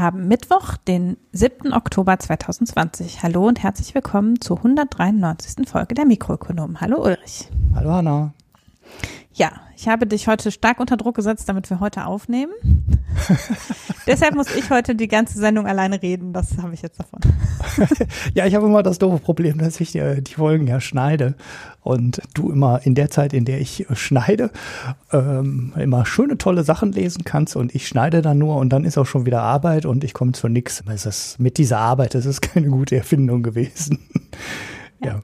Wir haben Mittwoch, den 7. Oktober 2020. Hallo und herzlich willkommen zur 193. Folge der Mikroökonomen. Hallo Ulrich. Hallo Hanna. Ja, ich habe dich heute stark unter Druck gesetzt, damit wir heute aufnehmen. Deshalb muss ich heute die ganze Sendung alleine reden. Das habe ich jetzt davon. ja, ich habe immer das doofe Problem, dass ich die, die, Folgen ja schneide und du immer in der Zeit, in der ich schneide, ähm, immer schöne, tolle Sachen lesen kannst und ich schneide dann nur und dann ist auch schon wieder Arbeit und ich komme zu nichts. mit dieser Arbeit, das ist keine gute Erfindung gewesen. ja. ja.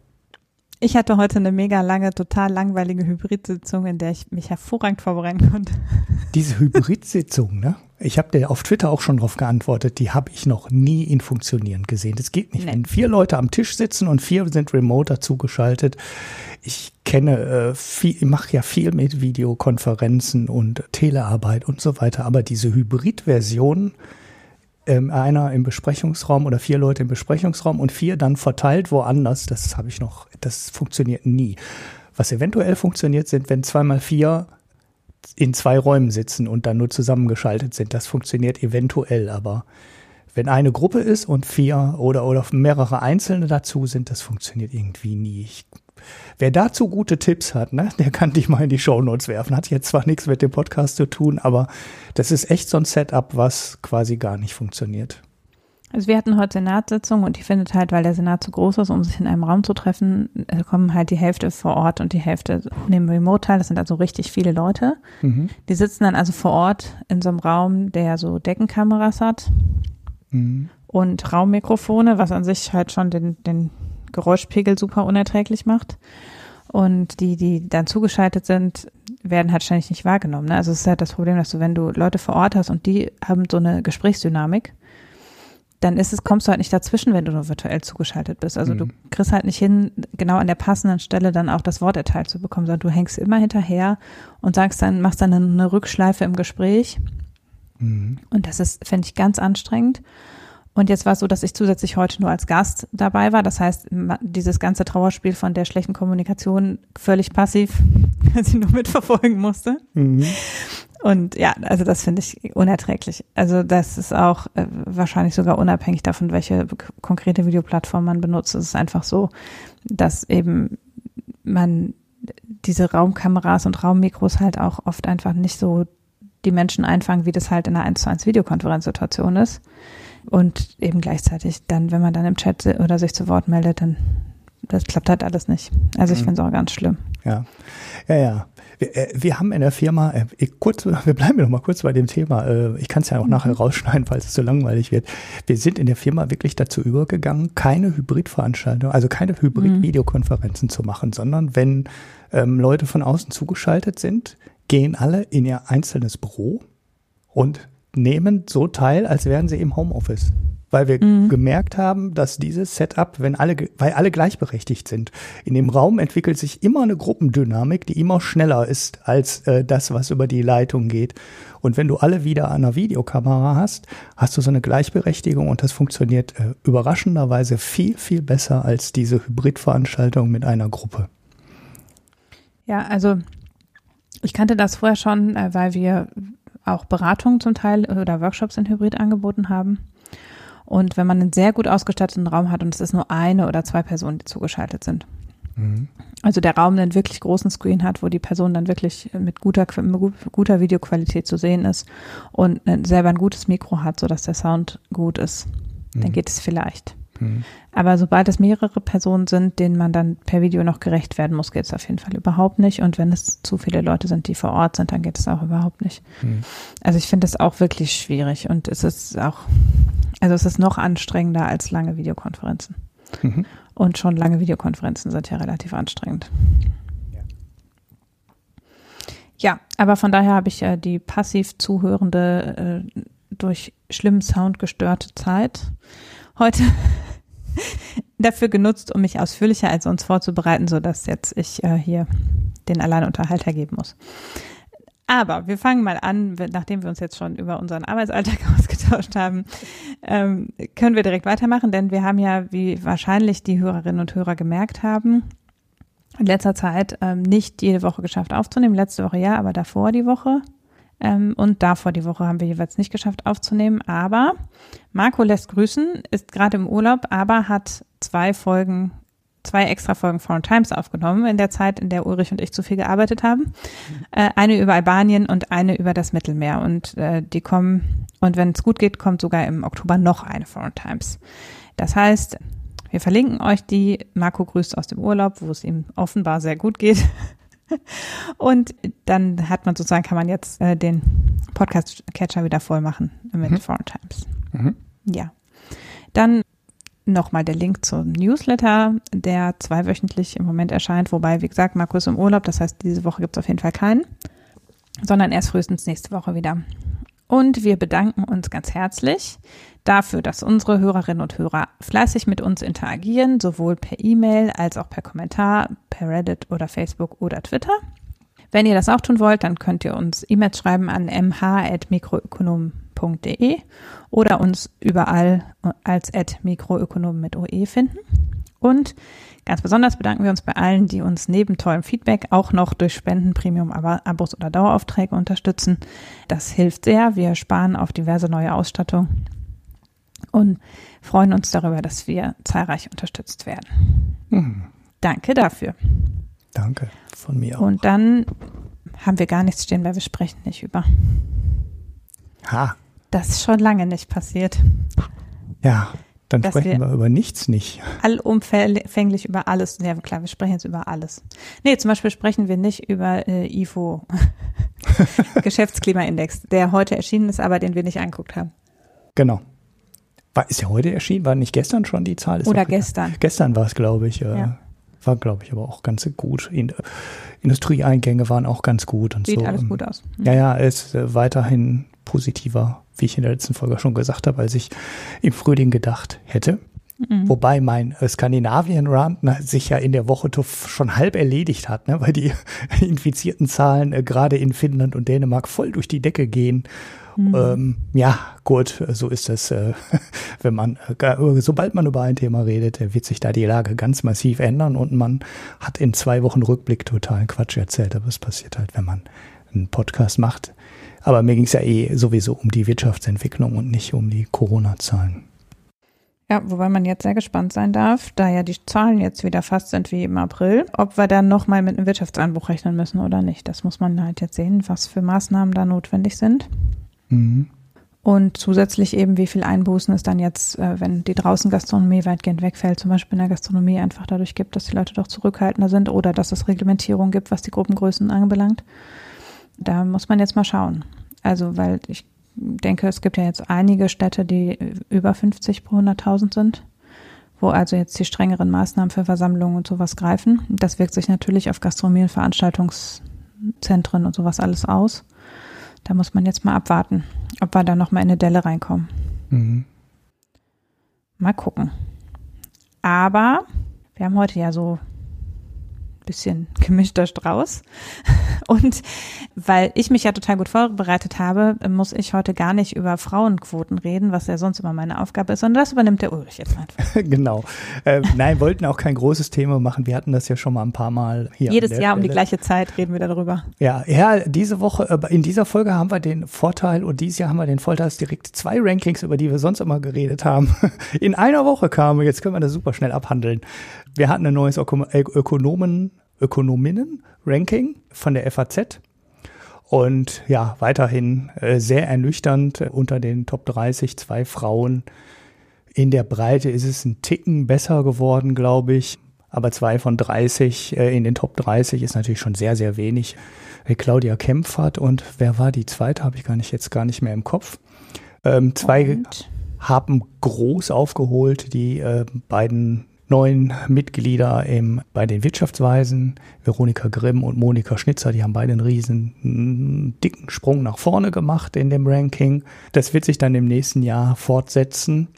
Ich hatte heute eine mega lange, total langweilige Hybrid-Sitzung, in der ich mich hervorragend vorbereiten konnte. Diese Hybrid-Sitzung, ne? Ich habe dir auf Twitter auch schon darauf geantwortet, die habe ich noch nie in Funktionieren gesehen. Das geht nicht. Nee. Wenn vier Leute am Tisch sitzen und vier sind remote dazugeschaltet. Ich kenne äh, viel, ich mache ja viel mit Videokonferenzen und Telearbeit und so weiter, aber diese Hybrid-Version, ähm, einer im Besprechungsraum oder vier Leute im Besprechungsraum und vier dann verteilt woanders. Das habe ich noch, das funktioniert nie. Was eventuell funktioniert, sind, wenn zweimal vier in zwei Räumen sitzen und dann nur zusammengeschaltet sind. Das funktioniert eventuell, aber wenn eine Gruppe ist und vier oder, oder mehrere Einzelne dazu sind, das funktioniert irgendwie nie. Ich Wer dazu gute Tipps hat, ne, der kann dich mal in die Shownotes werfen. Hat jetzt zwar nichts mit dem Podcast zu tun, aber das ist echt so ein Setup, was quasi gar nicht funktioniert. Also wir hatten heute Senatssitzung und die findet halt, weil der Senat zu groß ist, um sich in einem Raum zu treffen, äh, kommen halt die Hälfte vor Ort und die Hälfte nehmen Remote teil. Das sind also richtig viele Leute. Mhm. Die sitzen dann also vor Ort in so einem Raum, der so Deckenkameras hat mhm. und Raummikrofone, was an sich halt schon den, den Geräuschpegel super unerträglich macht. Und die, die dann zugeschaltet sind, werden halt ständig nicht wahrgenommen. Ne? Also es ist halt das Problem, dass du, wenn du Leute vor Ort hast und die haben so eine Gesprächsdynamik, dann ist es, kommst du halt nicht dazwischen, wenn du nur virtuell zugeschaltet bist. Also mhm. du kriegst halt nicht hin, genau an der passenden Stelle dann auch das Wort erteilt zu bekommen, sondern du hängst immer hinterher und sagst dann, machst dann eine Rückschleife im Gespräch. Mhm. Und das ist, fände ich, ganz anstrengend. Und jetzt war es so, dass ich zusätzlich heute nur als Gast dabei war. Das heißt, dieses ganze Trauerspiel von der schlechten Kommunikation völlig passiv, dass ich nur mitverfolgen musste. Mhm. Und ja, also das finde ich unerträglich. Also das ist auch äh, wahrscheinlich sogar unabhängig davon, welche konkrete Videoplattform man benutzt. Es ist einfach so, dass eben man diese Raumkameras und Raummikros halt auch oft einfach nicht so die Menschen einfangen, wie das halt in einer 1 zu 1 Videokonferenzsituation ist. Und eben gleichzeitig dann, wenn man dann im Chat oder sich zu Wort meldet, dann das klappt halt alles nicht. Also ich mhm. finde es auch ganz schlimm. Ja, ja, ja. Wir, äh, wir haben in der Firma, äh, kurz, wir bleiben noch mal kurz bei dem Thema. Äh, ich kann es ja auch mhm. nachher rausschneiden, falls es so langweilig wird. Wir sind in der Firma wirklich dazu übergegangen, keine Hybridveranstaltung, also keine Hybrid-Videokonferenzen mhm. zu machen, sondern wenn ähm, Leute von außen zugeschaltet sind, gehen alle in ihr einzelnes Büro und nehmen so teil, als wären sie im Homeoffice. Weil wir mhm. gemerkt haben, dass dieses Setup, wenn alle, weil alle gleichberechtigt sind, in dem Raum entwickelt sich immer eine Gruppendynamik, die immer schneller ist als äh, das, was über die Leitung geht. Und wenn du alle wieder an einer Videokamera hast, hast du so eine Gleichberechtigung und das funktioniert äh, überraschenderweise viel, viel besser als diese Hybridveranstaltung mit einer Gruppe. Ja, also ich kannte das vorher schon, äh, weil wir auch Beratungen zum Teil oder Workshops in Hybrid angeboten haben. Und wenn man einen sehr gut ausgestatteten Raum hat und es ist nur eine oder zwei Personen, die zugeschaltet sind. Mhm. Also der Raum einen wirklich großen Screen hat, wo die Person dann wirklich mit guter, mit guter Videoqualität zu sehen ist und selber ein gutes Mikro hat, sodass der Sound gut ist, mhm. dann geht es vielleicht. Mhm. Aber sobald es mehrere Personen sind, denen man dann per Video noch gerecht werden muss, geht es auf jeden Fall überhaupt nicht. Und wenn es zu viele Leute sind, die vor Ort sind, dann geht es auch überhaupt nicht. Mhm. Also ich finde es auch wirklich schwierig und es ist auch, also es ist noch anstrengender als lange Videokonferenzen. Mhm. Und schon lange Videokonferenzen sind ja relativ anstrengend. Ja, aber von daher habe ich ja die passiv zuhörende, äh, durch schlimmen Sound gestörte Zeit heute dafür genutzt, um mich ausführlicher als sonst vorzubereiten, sodass jetzt ich äh, hier den Alleinunterhalter geben muss. Aber wir fangen mal an, nachdem wir uns jetzt schon über unseren Arbeitsalltag ausgetauscht haben, ähm, können wir direkt weitermachen, denn wir haben ja, wie wahrscheinlich die Hörerinnen und Hörer gemerkt haben, in letzter Zeit ähm, nicht jede Woche geschafft aufzunehmen. Letzte Woche ja, aber davor die Woche Ähm, und davor die Woche haben wir jeweils nicht geschafft aufzunehmen. Aber Marco lässt grüßen, ist gerade im Urlaub, aber hat zwei Folgen, zwei extra Folgen Foreign Times aufgenommen in der Zeit, in der Ulrich und ich zu viel gearbeitet haben. Äh, eine über Albanien und eine über das Mittelmeer. Und äh, die kommen, und wenn es gut geht, kommt sogar im Oktober noch eine Foreign Times. Das heißt, wir verlinken euch die. Marco grüßt aus dem Urlaub, wo es ihm offenbar sehr gut geht. Und dann hat man sozusagen, kann man jetzt äh, den Podcast-Catcher wieder voll machen mit mhm. Foreign Times. Mhm. Ja. Dann nochmal der Link zum Newsletter, der zweiwöchentlich im Moment erscheint. Wobei, wie gesagt, Marco ist im Urlaub, das heißt, diese Woche gibt es auf jeden Fall keinen, sondern erst frühestens nächste Woche wieder. Und wir bedanken uns ganz herzlich dafür, dass unsere Hörerinnen und Hörer fleißig mit uns interagieren, sowohl per E-Mail als auch per Kommentar, per Reddit oder Facebook oder Twitter. Wenn ihr das auch tun wollt, dann könnt ihr uns E-Mails schreiben an mh.mikroökonom.de oder uns überall als Mikroökonom mit OE finden. Und ganz besonders bedanken wir uns bei allen, die uns neben tollem Feedback auch noch durch Spenden, Premium-Abos oder Daueraufträge unterstützen. Das hilft sehr. Wir sparen auf diverse neue Ausstattung und freuen uns darüber, dass wir zahlreich unterstützt werden. Mhm. Danke dafür. Danke von mir auch. Und dann haben wir gar nichts stehen, weil wir sprechen nicht über. Ha. Das ist schon lange nicht passiert. Ja, dann sprechen wir, wir, über nichts nicht. Allumfänglich über alles. Ja, klar, wir sprechen jetzt über alles. Nee, zum Beispiel sprechen wir nicht über äh, IFO, Geschäftsklimaindex, der heute erschienen ist, aber den wir nicht angeguckt haben. Genau. War, ist ja heute erschienen? War nicht gestern schon die Zahl? Ist Oder gestern. Gestern war es, glaube ich. Äh, ja. War, glaube ich, aber auch ganz gut. In, Industrieeingänge waren auch ganz gut und Sieht so. alles ähm, gut aus. Mhm. Ja, ja, ist äh, weiterhin positiver, wie ich in der letzten Folge schon gesagt habe, als ich im Frühling gedacht hätte. Mhm. Wobei mein äh, Skandinavien-Run sich ja in der Woche schon halb erledigt hat, ne, weil die infizierten Zahlen äh, gerade in Finnland und Dänemark voll durch die Decke gehen. Mhm. Ähm, ja, gut, so ist es, äh, wenn man, äh, sobald man über ein Thema redet, äh, wird sich da die Lage ganz massiv ändern und man hat in zwei Wochen Rückblick totalen Quatsch erzählt, aber es passiert halt, wenn man einen Podcast macht. Aber mir ging es ja eh sowieso um die Wirtschaftsentwicklung und nicht um die Corona-Zahlen. Ja, wobei man jetzt sehr gespannt sein darf, da ja die Zahlen jetzt wieder fast sind wie im April, ob wir dann nochmal mit einem Wirtschaftsanbruch rechnen müssen oder nicht. Das muss man halt jetzt sehen, was für Maßnahmen da notwendig sind. Mhm. Und zusätzlich eben, wie viel Einbußen es dann jetzt, äh, wenn die draußen Gastronomie weitgehend wegfällt, zum Beispiel in der Gastronomie einfach dadurch gibt, dass die Leute doch zurückhaltender sind oder dass es Reglementierung gibt, was die Gruppengrößen anbelangt. Da muss man jetzt mal schauen. Also, weil ich denke, es gibt ja jetzt einige Städte, die über 50 pro 100.000 sind, wo also jetzt die strengeren Maßnahmen für Versammlungen und sowas greifen. Das wirkt sich natürlich auf Gastronomie und Veranstaltungszentren und sowas alles aus. Da muss man jetzt mal abwarten, ob wir da nochmal in eine Delle reinkommen. Mhm. Mal gucken. Aber wir haben heute ja so bisschen gemischter Strauß. Und weil ich mich ja total gut vorbereitet habe, muss ich heute gar nicht über Frauenquoten reden, was ja sonst immer meine Aufgabe ist, sondern das übernimmt der Ulrich jetzt einfach. genau. Äh, nein, wollten auch kein großes Thema machen. Wir hatten das ja schon mal ein paar Mal hier. Jedes Jahr Stelle. um die gleiche Zeit reden wir darüber. Ja, ja, diese Woche, äh, in dieser Folge haben wir den Vorteil und dieses Jahr haben wir den Vorteil, dass direkt zwei Rankings, über die wir sonst immer geredet haben, in einer Woche kamen. Jetzt können wir das super schnell abhandeln. Wir hatten ein neues Ökonomen Ökonominnen-Ranking von der FAZ. Und ja, weiterhin äh, sehr ernüchternd unter den Top 30 zwei Frauen. In der Breite ist es ein Ticken besser geworden, glaube ich. Aber zwei von 30 äh, in den Top 30 ist natürlich schon sehr, sehr wenig. Äh, Claudia Kempfert und wer war die zweite, habe ich gar nicht jetzt gar nicht mehr im Kopf. Ähm, zwei und? haben groß aufgeholt, die äh, beiden neuen Mitglieder im, bei den Wirtschaftsweisen, Veronika Grimm und Monika Schnitzer, die haben beide einen riesen dicken Sprung nach vorne gemacht in dem Ranking. Das wird sich dann im nächsten Jahr fortsetzen,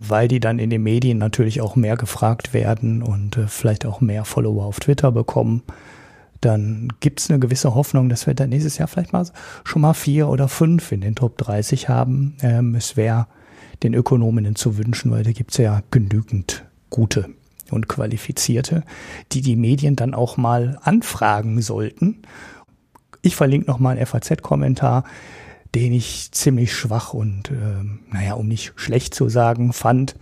weil die dann in den Medien natürlich auch mehr gefragt werden und äh, vielleicht auch mehr Follower auf Twitter bekommen. Dann gibt es eine gewisse Hoffnung, dass wir dann nächstes Jahr vielleicht mal schon mal vier oder fünf in den Top 30 haben. Ähm, es wäre den Ökonominnen zu wünschen, weil da gibt es ja genügend gute und qualifizierte, die die Medien dann auch mal anfragen sollten. Ich verlinke nochmal einen FAZ-Kommentar, den ich ziemlich schwach und, äh, naja, um nicht schlecht zu sagen, fand.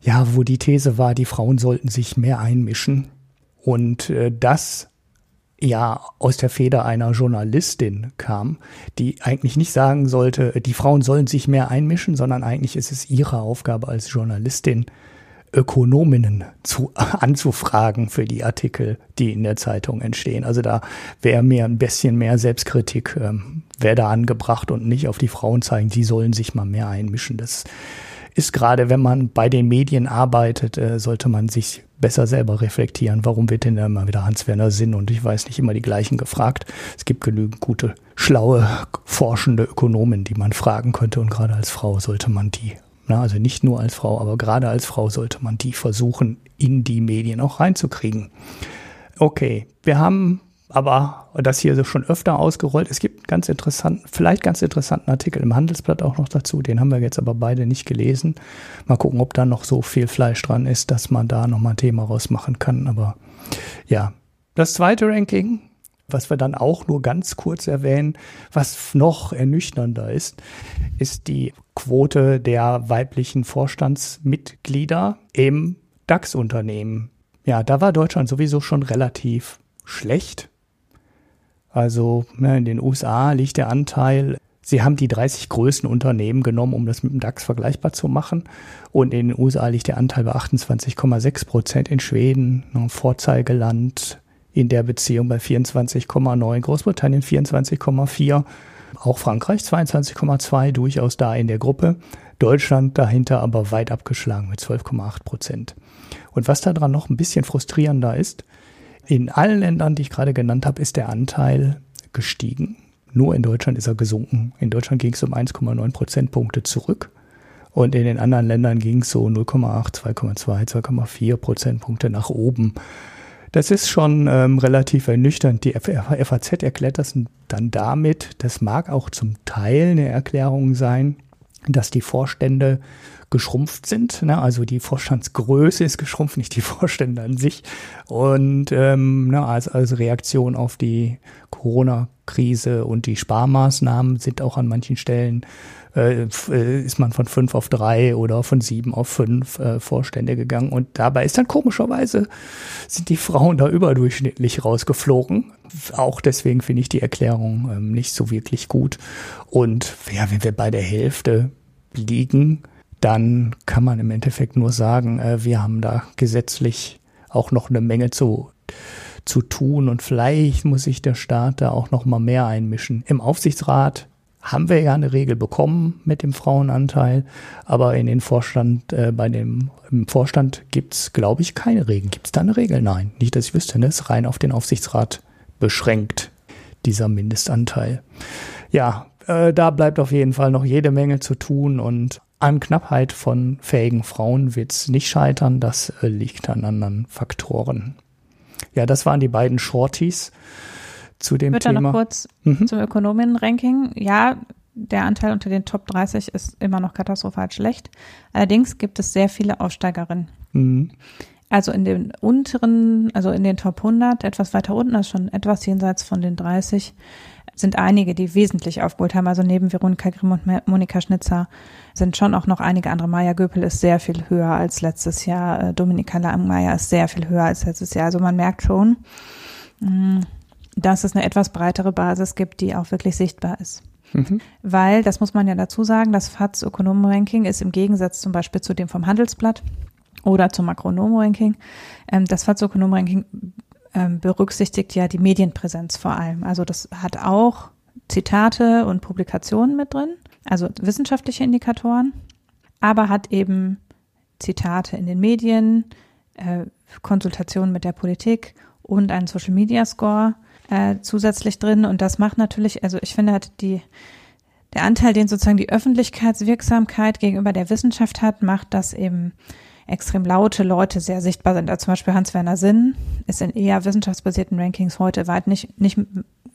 Ja, wo die These war, die Frauen sollten sich mehr einmischen. Und äh, das ja aus der Feder einer Journalistin kam, die eigentlich nicht sagen sollte, die Frauen sollen sich mehr einmischen, sondern eigentlich ist es ihre Aufgabe als Journalistin, Ökonominnen zu, anzufragen für die Artikel, die in der Zeitung entstehen. Also da wäre mir ein bisschen mehr Selbstkritik, ähm, wäre da angebracht und nicht auf die Frauen zeigen, die sollen sich mal mehr einmischen. Das ist gerade, wenn man bei den Medien arbeitet, äh, sollte man sich besser selber reflektieren. Warum wird denn da immer wieder Hans-Werner Sinn und ich weiß nicht immer die gleichen gefragt? Es gibt genügend gute, schlaue, forschende Ökonomen, die man fragen könnte und gerade als Frau sollte man die na, also nicht nur als Frau, aber gerade als Frau sollte man die versuchen, in die Medien auch reinzukriegen. Okay, wir haben aber das hier so schon öfter ausgerollt. Es gibt ganz interessanten, vielleicht ganz interessanten Artikel im Handelsblatt auch noch dazu. Den haben wir jetzt aber beide nicht gelesen. Mal gucken, ob da noch so viel Fleisch dran ist, dass man da nochmal ein Thema rausmachen kann. Aber ja, das zweite Ranking was wir dann auch nur ganz kurz erwähnen, was noch ernüchternder ist, ist die Quote der weiblichen Vorstandsmitglieder im DAX-Unternehmen. Ja, da war Deutschland sowieso schon relativ schlecht. Also ne, in den USA liegt der Anteil, sie haben die 30 größten Unternehmen genommen, um das mit dem DAX vergleichbar zu machen. Und in den USA liegt der Anteil bei 28,6 Prozent, in Schweden, ein Vorzeigeland, in der Beziehung bei 24,9, Großbritannien 24,4, auch Frankreich 22,2, durchaus da in der Gruppe. Deutschland dahinter aber weit abgeschlagen mit 12,8 Prozent. Und was daran noch ein bisschen frustrierender ist, in allen Ländern, die ich gerade genannt habe, ist der Anteil gestiegen. Nur in Deutschland ist er gesunken. In Deutschland ging es um 1,9 Prozentpunkte zurück. Und in den anderen Ländern ging es so 0,8, 2,2, 2,4 Prozentpunkte nach oben. Das ist schon ähm, relativ ernüchternd. Die FAZ erklärt das dann damit, das mag auch zum Teil eine Erklärung sein, dass die Vorstände geschrumpft sind. Ne? Also die Vorstandsgröße ist geschrumpft, nicht die Vorstände an sich. Und ähm, ne, als, als Reaktion auf die Corona-Krise und die Sparmaßnahmen sind auch an manchen Stellen äh, äh, ist man von fünf auf drei oder von sieben auf fünf äh, Vorstände gegangen. Und dabei ist dann komischerweise, sind die Frauen da überdurchschnittlich rausgeflogen. Auch deswegen finde ich die Erklärung ähm, nicht so wirklich gut. Und ja, wenn wir bei der Hälfte liegen, dann kann man im Endeffekt nur sagen, äh, wir haben da gesetzlich auch noch eine Menge zu zu tun und vielleicht muss sich der Staat da auch noch mal mehr einmischen. Im Aufsichtsrat haben wir ja eine Regel bekommen mit dem Frauenanteil, aber in den Vorstand, äh, bei dem im Vorstand gibt's, glaube ich, keine Regel. Gibt's da eine Regel? Nein, nicht, dass ich wüsste. Ne? ist rein auf den Aufsichtsrat beschränkt, dieser Mindestanteil. Ja, äh, da bleibt auf jeden Fall noch jede Menge zu tun und an Knappheit von fähigen Frauen wird's nicht scheitern. Das äh, liegt an anderen Faktoren. Ja, das waren die beiden Shorties zu dem Wird Thema. noch kurz mhm. zum Ökonominnen-Ranking. Ja, der Anteil unter den Top 30 ist immer noch katastrophal schlecht. Allerdings gibt es sehr viele Aufsteigerinnen. Mhm. Also in den unteren, also in den Top 100, etwas weiter unten, also schon etwas jenseits von den 30, sind einige, die wesentlich aufgeholt haben. Also neben Veronika Grimm und Monika Schnitzer sind schon auch noch einige andere. Maya Göpel ist sehr viel höher als letztes Jahr. Äh, Dominika Langmeier ist sehr viel höher als letztes Jahr. Also man merkt schon, mh, mm, dass es eine etwas breitere Basis gibt, die auch wirklich sichtbar ist. Mhm. Weil, das muss man ja dazu sagen, das FATS Ökonomen-Ranking ist im Gegensatz zum Beispiel zu dem vom Handelsblatt oder zum Makronom-Ranking, ähm, das FATS Ökonomen-Ranking ähm, berücksichtigt ja die Medienpräsenz vor allem. Also das hat auch Zitate und Publikationen mit drin, also wissenschaftliche Indikatoren, aber hat eben Zitate in den Medien, äh, Konsultationen mit der Politik und einen Social Media Score äh, zusätzlich drin. Und das macht natürlich, also ich finde, hat die, der Anteil, den sozusagen die Öffentlichkeitswirksamkeit gegenüber der Wissenschaft hat, macht, dass eben extrem laute Leute sehr sichtbar sind. Also zum Beispiel Hans-Werner Sinn ist in eher wissenschaftsbasierten Rankings heute weit nicht, nicht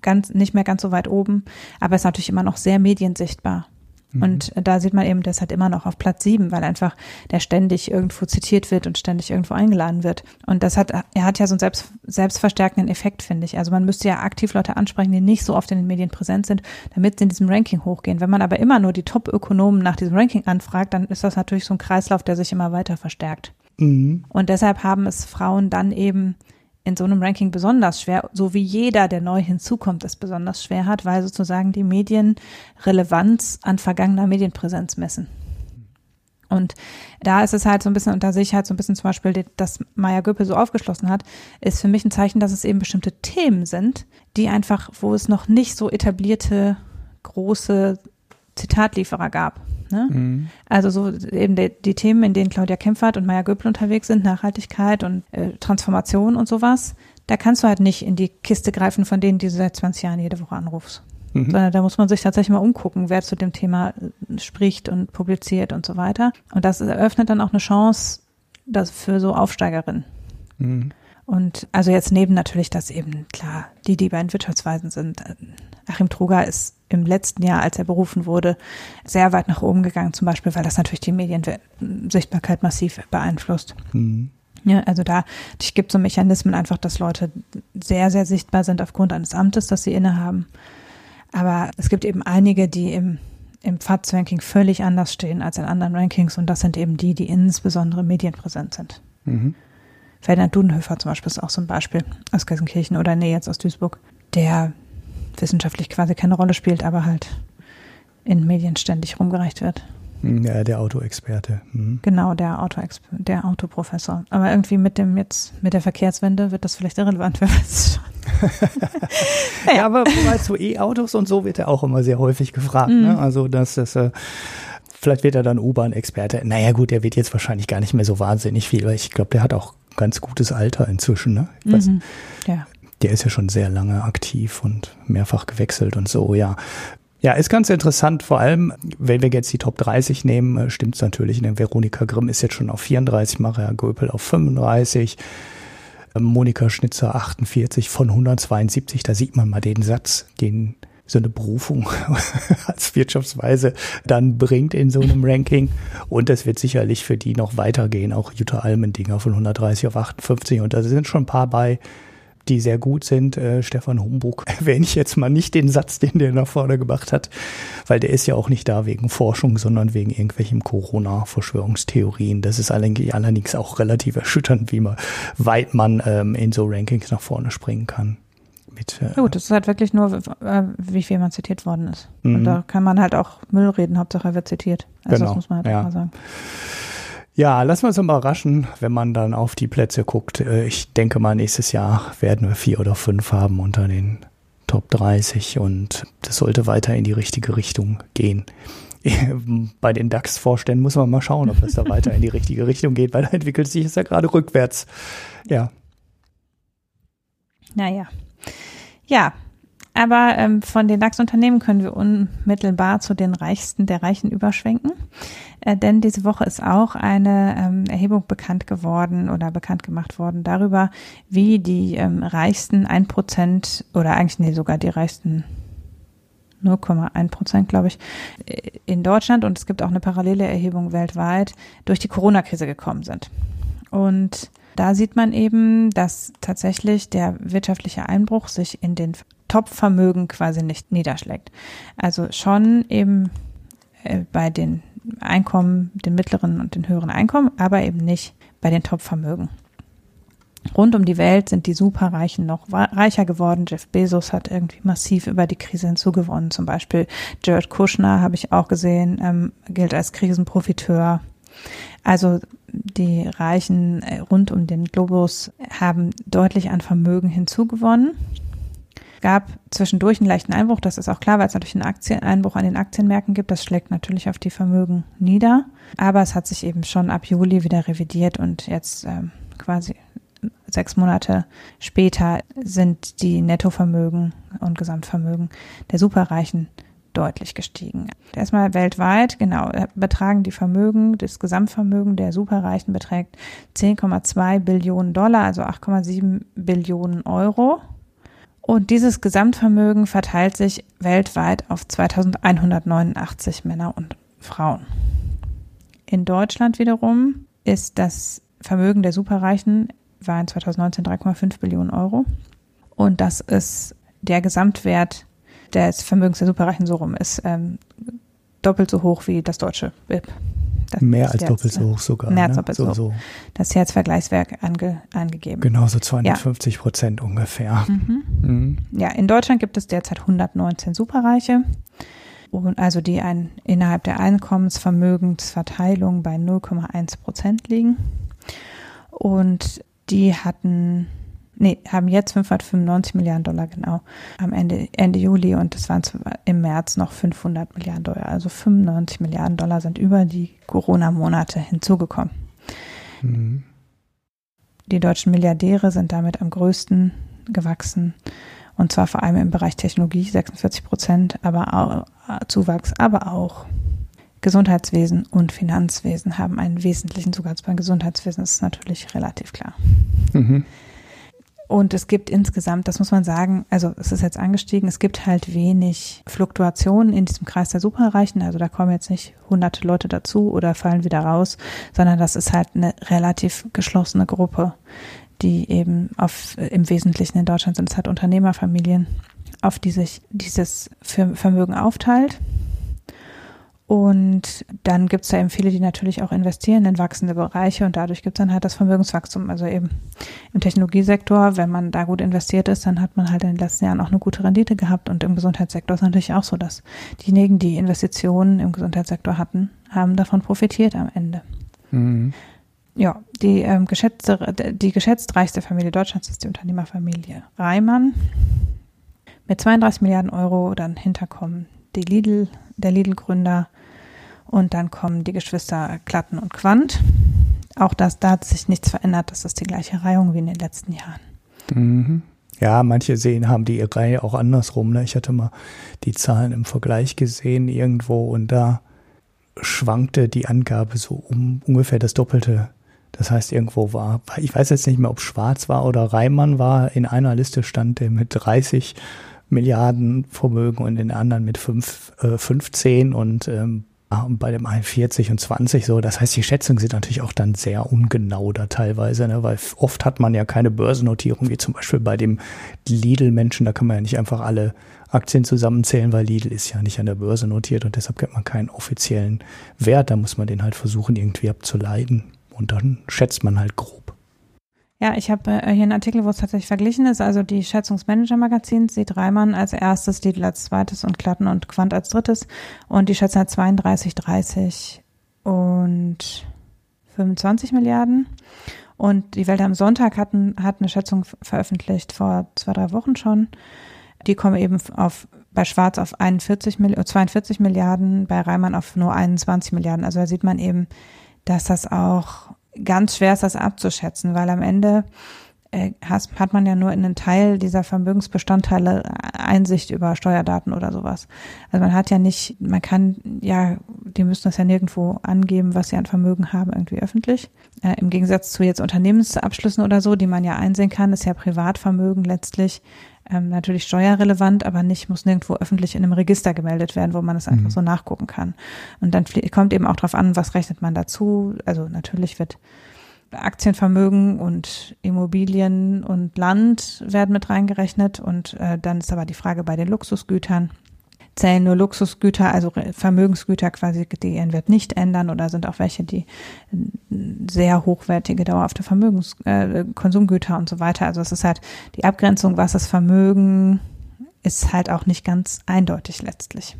ganz, nicht mehr ganz so weit oben, aber ist natürlich immer noch sehr mediensichtbar. Mhm. Und da sieht man eben, der ist halt immer noch auf Platz sieben, weil einfach der ständig irgendwo zitiert wird und ständig irgendwo eingeladen wird. Und das hat, er hat ja so einen selbst, selbstverstärkenden Effekt, finde ich. Also man müsste ja aktiv Leute ansprechen, die nicht so oft in den Medien präsent sind, damit sie in diesem Ranking hochgehen. Wenn man aber immer nur die Top-Ökonomen nach diesem Ranking anfragt, dann ist das natürlich so ein Kreislauf, der sich immer weiter verstärkt. Mhm. Und deshalb haben es Frauen dann eben in so einem Ranking besonders schwer, so wie jeder, der neu hinzukommt, es besonders schwer hat, weil sozusagen die Medien Relevanz an vergangener Medienpräsenz messen. Und da ist es halt so ein bisschen, und da halt so ein bisschen zum Beispiel, dass Maya Göppel so aufgeschlossen hat, ist für mich ein Zeichen, dass es eben bestimmte Themen sind, die einfach, wo es noch nicht so etablierte große Zitatlieferer gab. Ne? Mhm. Also so eben die, die, Themen, in denen Claudia Kempfert und Maya Göppel unterwegs sind, Nachhaltigkeit und äh, Transformation und sowas, da kannst du halt nicht in die Kiste greifen, von denen die du seit 20 Jahren jede Woche anrufst. Mhm. Sondern da muss man sich tatsächlich mal umgucken, wer zu dem Thema äh, spricht und publiziert und so weiter. Und das eröffnet dann auch eine Chance das für so Aufsteigerinnen. Mhm. Und also jetzt neben natürlich, dass eben klar, die, die bei den Wirtschaftsweisen sind, äh, Achim Truger ist im letzten Jahr, als er berufen wurde, sehr weit nach oben gegangen, zum Beispiel, weil das natürlich die Mediensichtbarkeit massiv beeinflusst. Mhm. Ja, also da gibt so Mechanismen einfach, dass Leute sehr, sehr sichtbar sind aufgrund eines Amtes, das sie innehaben. Aber es gibt eben einige, die im, im FATS-Ranking völlig anders stehen als in anderen Rankings und das sind eben die, die insbesondere medienpräsent sind. Mhm. Ferdinand Dudenhöfer zum Beispiel ist auch so ein Beispiel aus Gelsenkirchen oder nee, jetzt aus Duisburg, der wissenschaftlich quasi keine Rolle spielt, aber halt in Medien ständig rumgereicht wird. Hm, ja, der Autoexperte. Mhm. Genau, der Auto der Autoprofessor. Aber irgendwie mit dem jetzt, mit der Verkehrswende wird das vielleicht irrelevant, wer weiß es schon. Ja, aber so E-Autos und so wird er auch immer sehr häufig gefragt. Mhm. Ne? Also, dass das, äh, vielleicht wird er dann U-Bahn-Experte. Naja, gut, der wird jetzt wahrscheinlich gar nicht mehr so wahnsinnig viel, weil ich glaube, der hat auch ganz gutes Alter inzwischen. Ne? Ich weiß, mhm. ja der ist ja schon sehr lange aktiv und mehrfach gewechselt und so, ja. Ja, ist ganz interessant, vor allem, wenn wir jetzt die Top 30 nehmen, äh, stimmt es natürlich. Ne? Veronika Grimm ist jetzt schon auf 34, Maria Göpel auf 35, äh, Monika Schnitzer 48 von 172. Da sieht man mal den Satz, den so eine Berufung als Wirtschaftsweise dann bringt in so einem Ranking. Und das wird sicherlich für die noch weitergehen. Auch Jutta Almendinger von 130 auf 58. Und da sind schon ein paar bei, die sehr gut sind. Äh, Stefan Humbuch erwähne ich jetzt mal nicht den Satz, den der nach vorne gemacht hat, weil der ist ja auch nicht da wegen Forschung, sondern wegen irgendwelchen Corona-Verschwörungstheorien. Das ist allerdings auch relativ erschütternd, wie man, weit man ähm, in so Rankings nach vorne springen kann. Mit, äh, Gut, das ist halt wirklich nur, äh, wie viel man zitiert worden ist. Und mhm. da kann man halt auch Müll reden, Hauptsache er wird zitiert. Also genau, das muss man halt ja. auch mal sagen. Ja, lassen wir uns überraschen, wenn man dann auf die Plätze guckt. Äh, ich denke mal, nächstes Jahr werden wir vier oder fünf haben unter den Top 30 und das sollte weiter in die richtige Richtung gehen. Bei den DAX-Vorständen muss man mal schauen, ob das da weiter in die richtige Richtung geht, weil da entwickelt sich es ja gerade rückwärts. Ja. Naja. Ja, aber ähm, von den DAX-Unternehmen können wir unmittelbar zu den Reichsten der Reichen überschwenken. Äh, denn diese Woche ist auch eine ähm, Erhebung bekannt geworden oder bekannt gemacht worden darüber, wie die ähm, reichsten ein Prozent oder eigentlich nee, sogar die reichsten 0,1 Prozent, glaube ich, äh, in Deutschland und es gibt auch eine parallele Erhebung weltweit durch die Corona-Krise gekommen sind. Und da sieht man eben, dass tatsächlich der wirtschaftliche Einbruch sich in den Top-Vermögen quasi nicht niederschlägt. Also schon eben äh, bei den Einkommen, den mittleren und den höheren Einkommen, aber eben nicht bei den Top-Vermögen. Rund um die Welt sind die Superreichen noch reicher geworden. Jeff Bezos hat irgendwie massiv über die Krise hinzugewonnen. Zum Beispiel Jared Kushner habe ich auch gesehen, ähm, gilt als Krisenprofiteur. Also die Reichen äh, rund um den Globus haben deutlich an Vermögen hinzugewonnen gab zwischendurch einen leichten Einbruch, das ist auch klar, weil es natürlich einen Aktieneinbruch an den Aktienmärkten gibt. Das schlägt natürlich auf die Vermögen nieder. Aber es hat sich eben schon ab Juli wieder revidiert und jetzt ähm, quasi sechs Monate später sind die Nettovermögen und Gesamtvermögen der Superreichen deutlich gestiegen. Erstmal weltweit, genau, betragen die Vermögen, das Gesamtvermögen der Superreichen beträgt 10,2 Billionen Dollar, also 8,7 Billionen Euro. Und dieses Gesamtvermögen verteilt sich weltweit auf 2189 Männer und Frauen. In Deutschland wiederum ist das Vermögen der Superreichen war in 2019 3,5 Billionen Euro. Und das ist der Gesamtwert des Vermögens der Superreichen so rum ist ähm, doppelt so hoch wie das deutsche BIP. Das mehr als doppelt so hoch sogar. Mehr als ne? doppelt so, so. Das ist Herzvergleichswerk ange, angegeben. Genau, so 250 ja. Prozent ungefähr. Mhm. Mhm. Ja, in Deutschland gibt es derzeit 119 Superreiche. Also die ein, innerhalb der Einkommensvermögensverteilung bei 0,1 Prozent liegen. Und die hatten nee, haben jetzt 595 Milliarden Dollar genau am Ende, Ende Juli und es waren im März noch 500 Milliarden Dollar. Also 95 Milliarden Dollar sind über die Corona-Monate hinzugekommen. Mhm. Die deutschen Milliardäre sind damit am größten gewachsen und zwar vor allem im Bereich Technologie 46 Prozent, aber auch Zuwachs, aber auch Gesundheitswesen und Finanzwesen haben einen wesentlichen Zugang. Beim Gesundheitswesen ist natürlich relativ klar. Mhm. Und es gibt insgesamt, das muss man sagen, also es ist jetzt angestiegen, es gibt halt wenig Fluktuationen in diesem Kreis der Superreichen. Also da kommen jetzt nicht hunderte Leute dazu oder fallen wieder raus, sondern das ist halt eine relativ geschlossene Gruppe, die eben auf, im Wesentlichen in Deutschland sind es halt Unternehmerfamilien, auf die sich dieses Vermögen aufteilt. Und dann gibt es da eben viele, die natürlich auch investieren in wachsende Bereiche und dadurch gibt es dann halt das Vermögenswachstum. Also eben im Technologiesektor, wenn man da gut investiert ist, dann hat man halt in den letzten Jahren auch eine gute Rendite gehabt. Und im Gesundheitssektor ist natürlich auch so, dass diejenigen, die Investitionen im Gesundheitssektor hatten, haben davon profitiert am Ende. Mhm. Ja, die, ähm, geschätzte, die geschätzt reichste Familie Deutschlands ist die Unternehmerfamilie Reimann. Mit 32 Milliarden Euro dann hinterkommen die Lidl, der Lidl-Gründer und dann kommen die Geschwister Klatten und Quandt. Auch das, da hat sich nichts verändert. Das ist die gleiche Reihung wie in den letzten Jahren. Mhm. Ja, manche sehen, haben die Reihe auch andersrum. Ne? Ich hatte mal die Zahlen im Vergleich gesehen irgendwo und da schwankte die Angabe so um ungefähr das Doppelte. Das heißt, irgendwo war, ich weiß jetzt nicht mehr, ob Schwarz war oder Reimann war, in einer Liste stand der mit 30 Milliarden Vermögen und der anderen mit 5, äh, 15 und ähm, bei dem einen 40 und 20 so. Das heißt, die Schätzungen sind natürlich auch dann sehr ungenau da teilweise, ne? weil oft hat man ja keine Börsennotierung, wie zum Beispiel bei dem Lidl-Menschen. Da kann man ja nicht einfach alle Aktien zusammenzählen, weil Lidl ist ja nicht an der Börse notiert und deshalb kennt man keinen offiziellen Wert. Da muss man den halt versuchen, irgendwie abzuleiten. Und dann schätzt man halt grob. Ja, ich habe äh, hier einen Artikel, wo es tatsächlich verglichen ist. Also die Schätzungsmanager-Magazins sieht Reimann als erstes, Lidl als zweites und Klatten und Quant als drittes. Und die schätzen halt 32, 30 und 25 Milliarden. Und die Welt am Sonntag hatten, hat eine Schätzung veröffentlicht vor zwei, drei Wochen schon. Die kommen eben auf bei Schwarz auf 41, 42 Milliarden, bei Reimann auf nur 21 Milliarden. Also da sieht man eben, dass das auch ganz schwer ist, das abzuschätzen, weil am Ende äh, hat man ja nur in einen Teil dieser Vermögensbestandteile Einsicht über Steuerdaten oder sowas. Also man hat ja nicht, man kann ja, die müssen das ja nirgendwo angeben, was sie an Vermögen haben, irgendwie öffentlich. Äh, Im Gegensatz zu jetzt Unternehmensabschlüssen oder so, die man ja einsehen kann, ist ja Privatvermögen letztlich ähm, natürlich steuerrelevant, aber nicht, muss nirgendwo öffentlich in einem Register gemeldet werden, wo man es einfach mhm. so nachgucken kann. Und dann kommt eben auch darauf an, was rechnet man dazu. Also natürlich wird Aktienvermögen und Immobilien und Land werden mit reingerechnet und äh, dann ist aber die Frage bei den Luxusgütern, zählen nur Luxusgüter, also Vermögensgüter quasi, die ihren Wert nicht ändern oder sind auch welche, die sehr hochwertige, dauerhafte Vermögens, äh, Konsumgüter und so weiter. Also es ist halt die Abgrenzung, was das Vermögen ist halt auch nicht ganz eindeutig letztlich.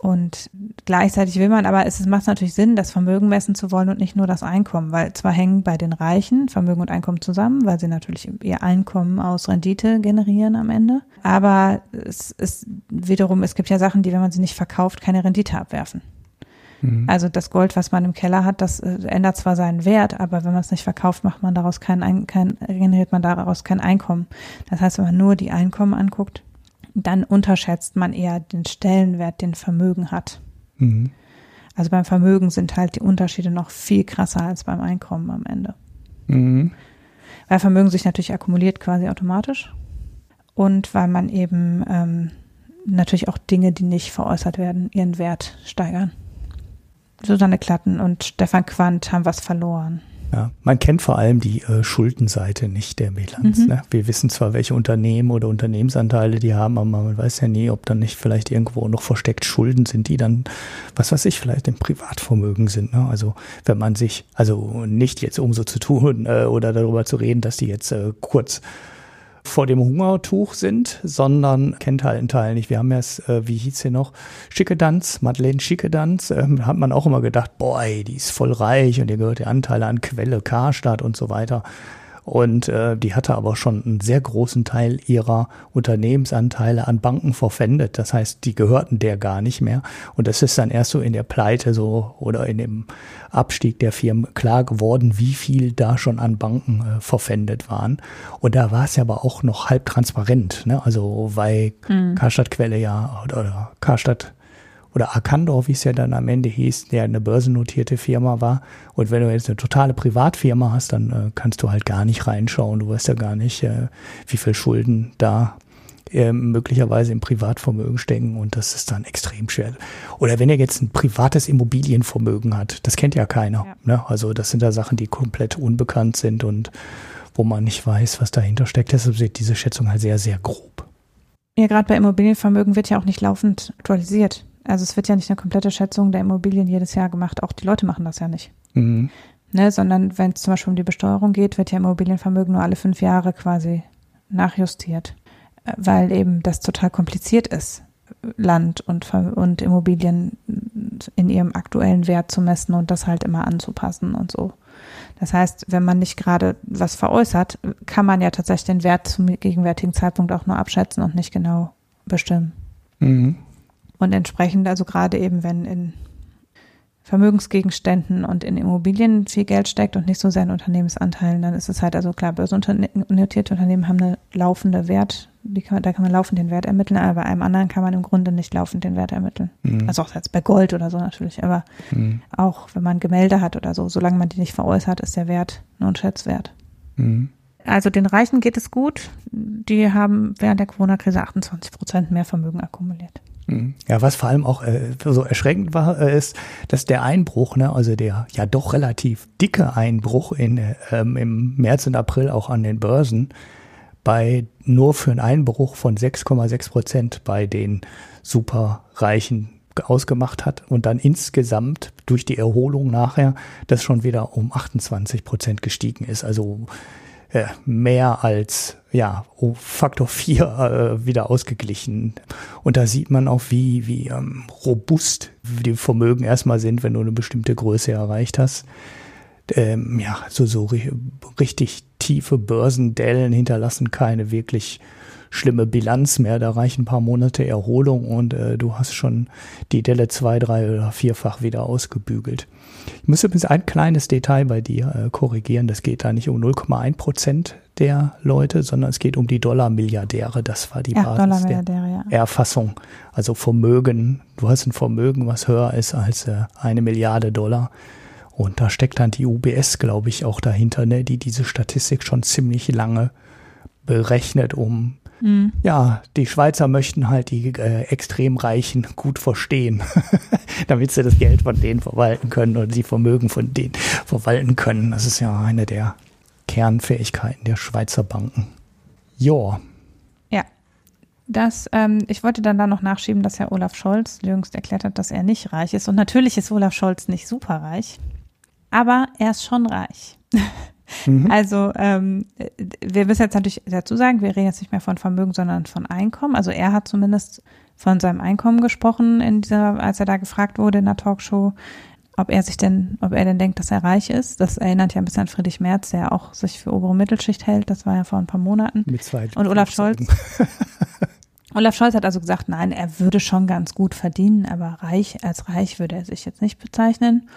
Und gleichzeitig will man aber, es macht natürlich Sinn, das Vermögen messen zu wollen und nicht nur das Einkommen, weil zwar hängen bei den Reichen Vermögen und Einkommen zusammen, weil sie natürlich ihr Einkommen aus Rendite generieren am Ende. Aber es ist wiederum, es gibt ja Sachen, die, wenn man sie nicht verkauft, keine Rendite abwerfen. Mhm. Also das Gold, was man im Keller hat, das äh, ändert zwar seinen Wert, aber wenn man es nicht verkauft, macht man daraus kein, kein, generiert man daraus kein Einkommen. Das heißt, wenn man nur die Einkommen anguckt, dann unterschätzt man eher den Stellenwert, den Vermögen hat. Mhm. Also beim Vermögen sind halt die Unterschiede noch viel krasser als beim Einkommen am Ende. Mhm. Weil Vermögen sich natürlich akkumuliert quasi automatisch. und weil man eben ähm, natürlich auch Dinge, die nicht veräußert werden, ihren Wert steigern. Susanne Klatten und Stefan Quandt haben was verloren. Ja, man kennt vor allem die äh, Schuldenseite nicht der Bilanz. Mhm. Ne? Wir wissen zwar, welche Unternehmen oder Unternehmensanteile die haben, aber man weiß ja nie, ob dann nicht vielleicht irgendwo noch versteckt Schulden sind, die dann, was weiß ich, vielleicht im Privatvermögen sind. Ne? Also wenn man sich, also nicht jetzt um so zu tun äh, oder darüber zu reden, dass die jetzt äh, kurz vor dem Hungertuch sind, sondern kennt halt einen Teil nicht. Wir haben ja, äh, wie hieß sie noch, Schickedanz, Madeleine Schickedanz, äh, hat man auch immer gedacht, boah, die ist voll reich und ihr gehört der Anteile an Quelle, Karstadt und so weiter. Und äh, die hatte aber schon einen sehr großen Teil ihrer Unternehmensanteile an Banken verpfändet. Das heißt, die gehörten der gar nicht mehr. Und das ist dann erst so in der Pleite so oder in dem Abstieg der Firmen klar geworden, wie viel da schon an Banken äh, verpfändet waren. Und da war es ja aber auch noch halb transparent. Ne? Also weil mhm. Karstadt Quelle ja oder, oder Karstadt oder Arcandor, wie es ja dann am Ende hieß, der eine börsennotierte Firma war. Und wenn du jetzt eine totale Privatfirma hast, dann äh, kannst du halt gar nicht reinschauen. Du weißt ja gar nicht, äh, wie viel Schulden da äh, möglicherweise im Privatvermögen stecken und das ist dann extrem schwer. Oder wenn er jetzt ein privates Immobilienvermögen hat, das kennt ja keiner. Ja. Ne? Also das sind da Sachen, die komplett unbekannt sind und wo man nicht weiß, was dahinter steckt. Deshalb ist diese Schätzung halt sehr, sehr grob. Ja, gerade bei Immobilienvermögen wird ja auch nicht laufend aktualisiert. Also es wird ja nicht eine komplette Schätzung der Immobilien jedes Jahr gemacht. Auch die Leute machen das ja nicht. Mhm. Ne, sondern wenn es zum Beispiel um die Besteuerung geht, wird ja Immobilienvermögen nur alle fünf Jahre quasi nachjustiert, äh, weil eben das total kompliziert ist, Land und, und Immobilien in ihrem aktuellen Wert zu messen und das halt immer anzupassen und so. Das heißt, wenn man nicht gerade was veräußert, kann man ja tatsächlich den Wert zum gegenwärtigen Zeitpunkt auch nur abschätzen und nicht genau bestimmen. Mhm. Und entsprechend, also gerade eben, wenn in Vermögensgegenständen und in Immobilien viel Geld steckt und nicht so sehr in Unternehmensanteilen, dann ist es halt, also klar, börsennotierte Unternehmen haben eine laufende Wert, kann, da kann man laufend den Wert ermitteln, aber bei einem anderen kann man im Grunde nicht laufend den Wert ermitteln. Mhm. Also auch jetzt bei Gold oder so natürlich, aber mhm. auch wenn man Gemälde hat oder so, solange man die nicht veräußert, ist der Wert nur ein Schätzwert. Mhm. Also den Reichen geht es gut. Die haben während der Corona-Krise 28 Prozent mehr Vermögen akkumuliert. Ja, was vor allem auch äh, so erschreckend war, äh, ist, dass der Einbruch, ne, also der ja doch relativ dicke Einbruch in, ähm, im März und April auch an den Börsen, bei nur für einen Einbruch von 6,6 Prozent bei den Superreichen ausgemacht hat und dann insgesamt durch die Erholung nachher das schon wieder um 28 Prozent gestiegen ist. Also äh, mehr als ja um Faktor 4 äh, wieder ausgeglichen. Und da sieht man auch, wie, wie ähm, robust die Vermögen erstmal sind, wenn du eine bestimmte Größe erreicht hast. Ähm, ja, so, so richtig tiefe Börsendellen hinterlassen keine wirklich schlimme Bilanz mehr. Da reichen ein paar Monate Erholung und äh, du hast schon die Delle zwei, drei oder vierfach wieder ausgebügelt. Ich muss übrigens ein kleines Detail bei dir äh, korrigieren. Das geht da nicht um 0,1 Prozent der Leute, sondern es geht um die Dollar-Milliardäre. Das war die ja, Basis der ja. Erfassung. Also Vermögen. Du hast ein Vermögen, was höher ist als äh, eine Milliarde Dollar. Und da steckt dann die UBS, glaube ich, auch dahinter, ne, die diese Statistik schon ziemlich lange berechnet, um Mhm. Ja, die Schweizer möchten halt die äh, extrem Reichen gut verstehen, damit sie das Geld von denen verwalten können oder die Vermögen von denen verwalten können. Das ist ja eine der Kernfähigkeiten der Schweizer Banken. Ja. Ja. Das, ähm, ich wollte dann da noch nachschieben, dass Herr Olaf Scholz jüngst erklärt hat, dass er nicht reich ist. Und natürlich ist Olaf Scholz nicht superreich, aber er ist schon reich. Mhm. Also ähm, wir müssen jetzt natürlich dazu sagen, wir reden jetzt nicht mehr von Vermögen, sondern von Einkommen. Also er hat zumindest von seinem Einkommen gesprochen, in dieser, als er da gefragt wurde in der Talkshow, ob er sich denn, ob er denn denkt, dass er reich ist. Das erinnert ja ein bisschen an Friedrich Merz, der auch sich für obere Mittelschicht hält. Das war ja vor ein paar Monaten. Mit zwei Und Olaf Scholz. Olaf Scholz hat also gesagt, nein, er würde schon ganz gut verdienen, aber reich, als reich würde er sich jetzt nicht bezeichnen.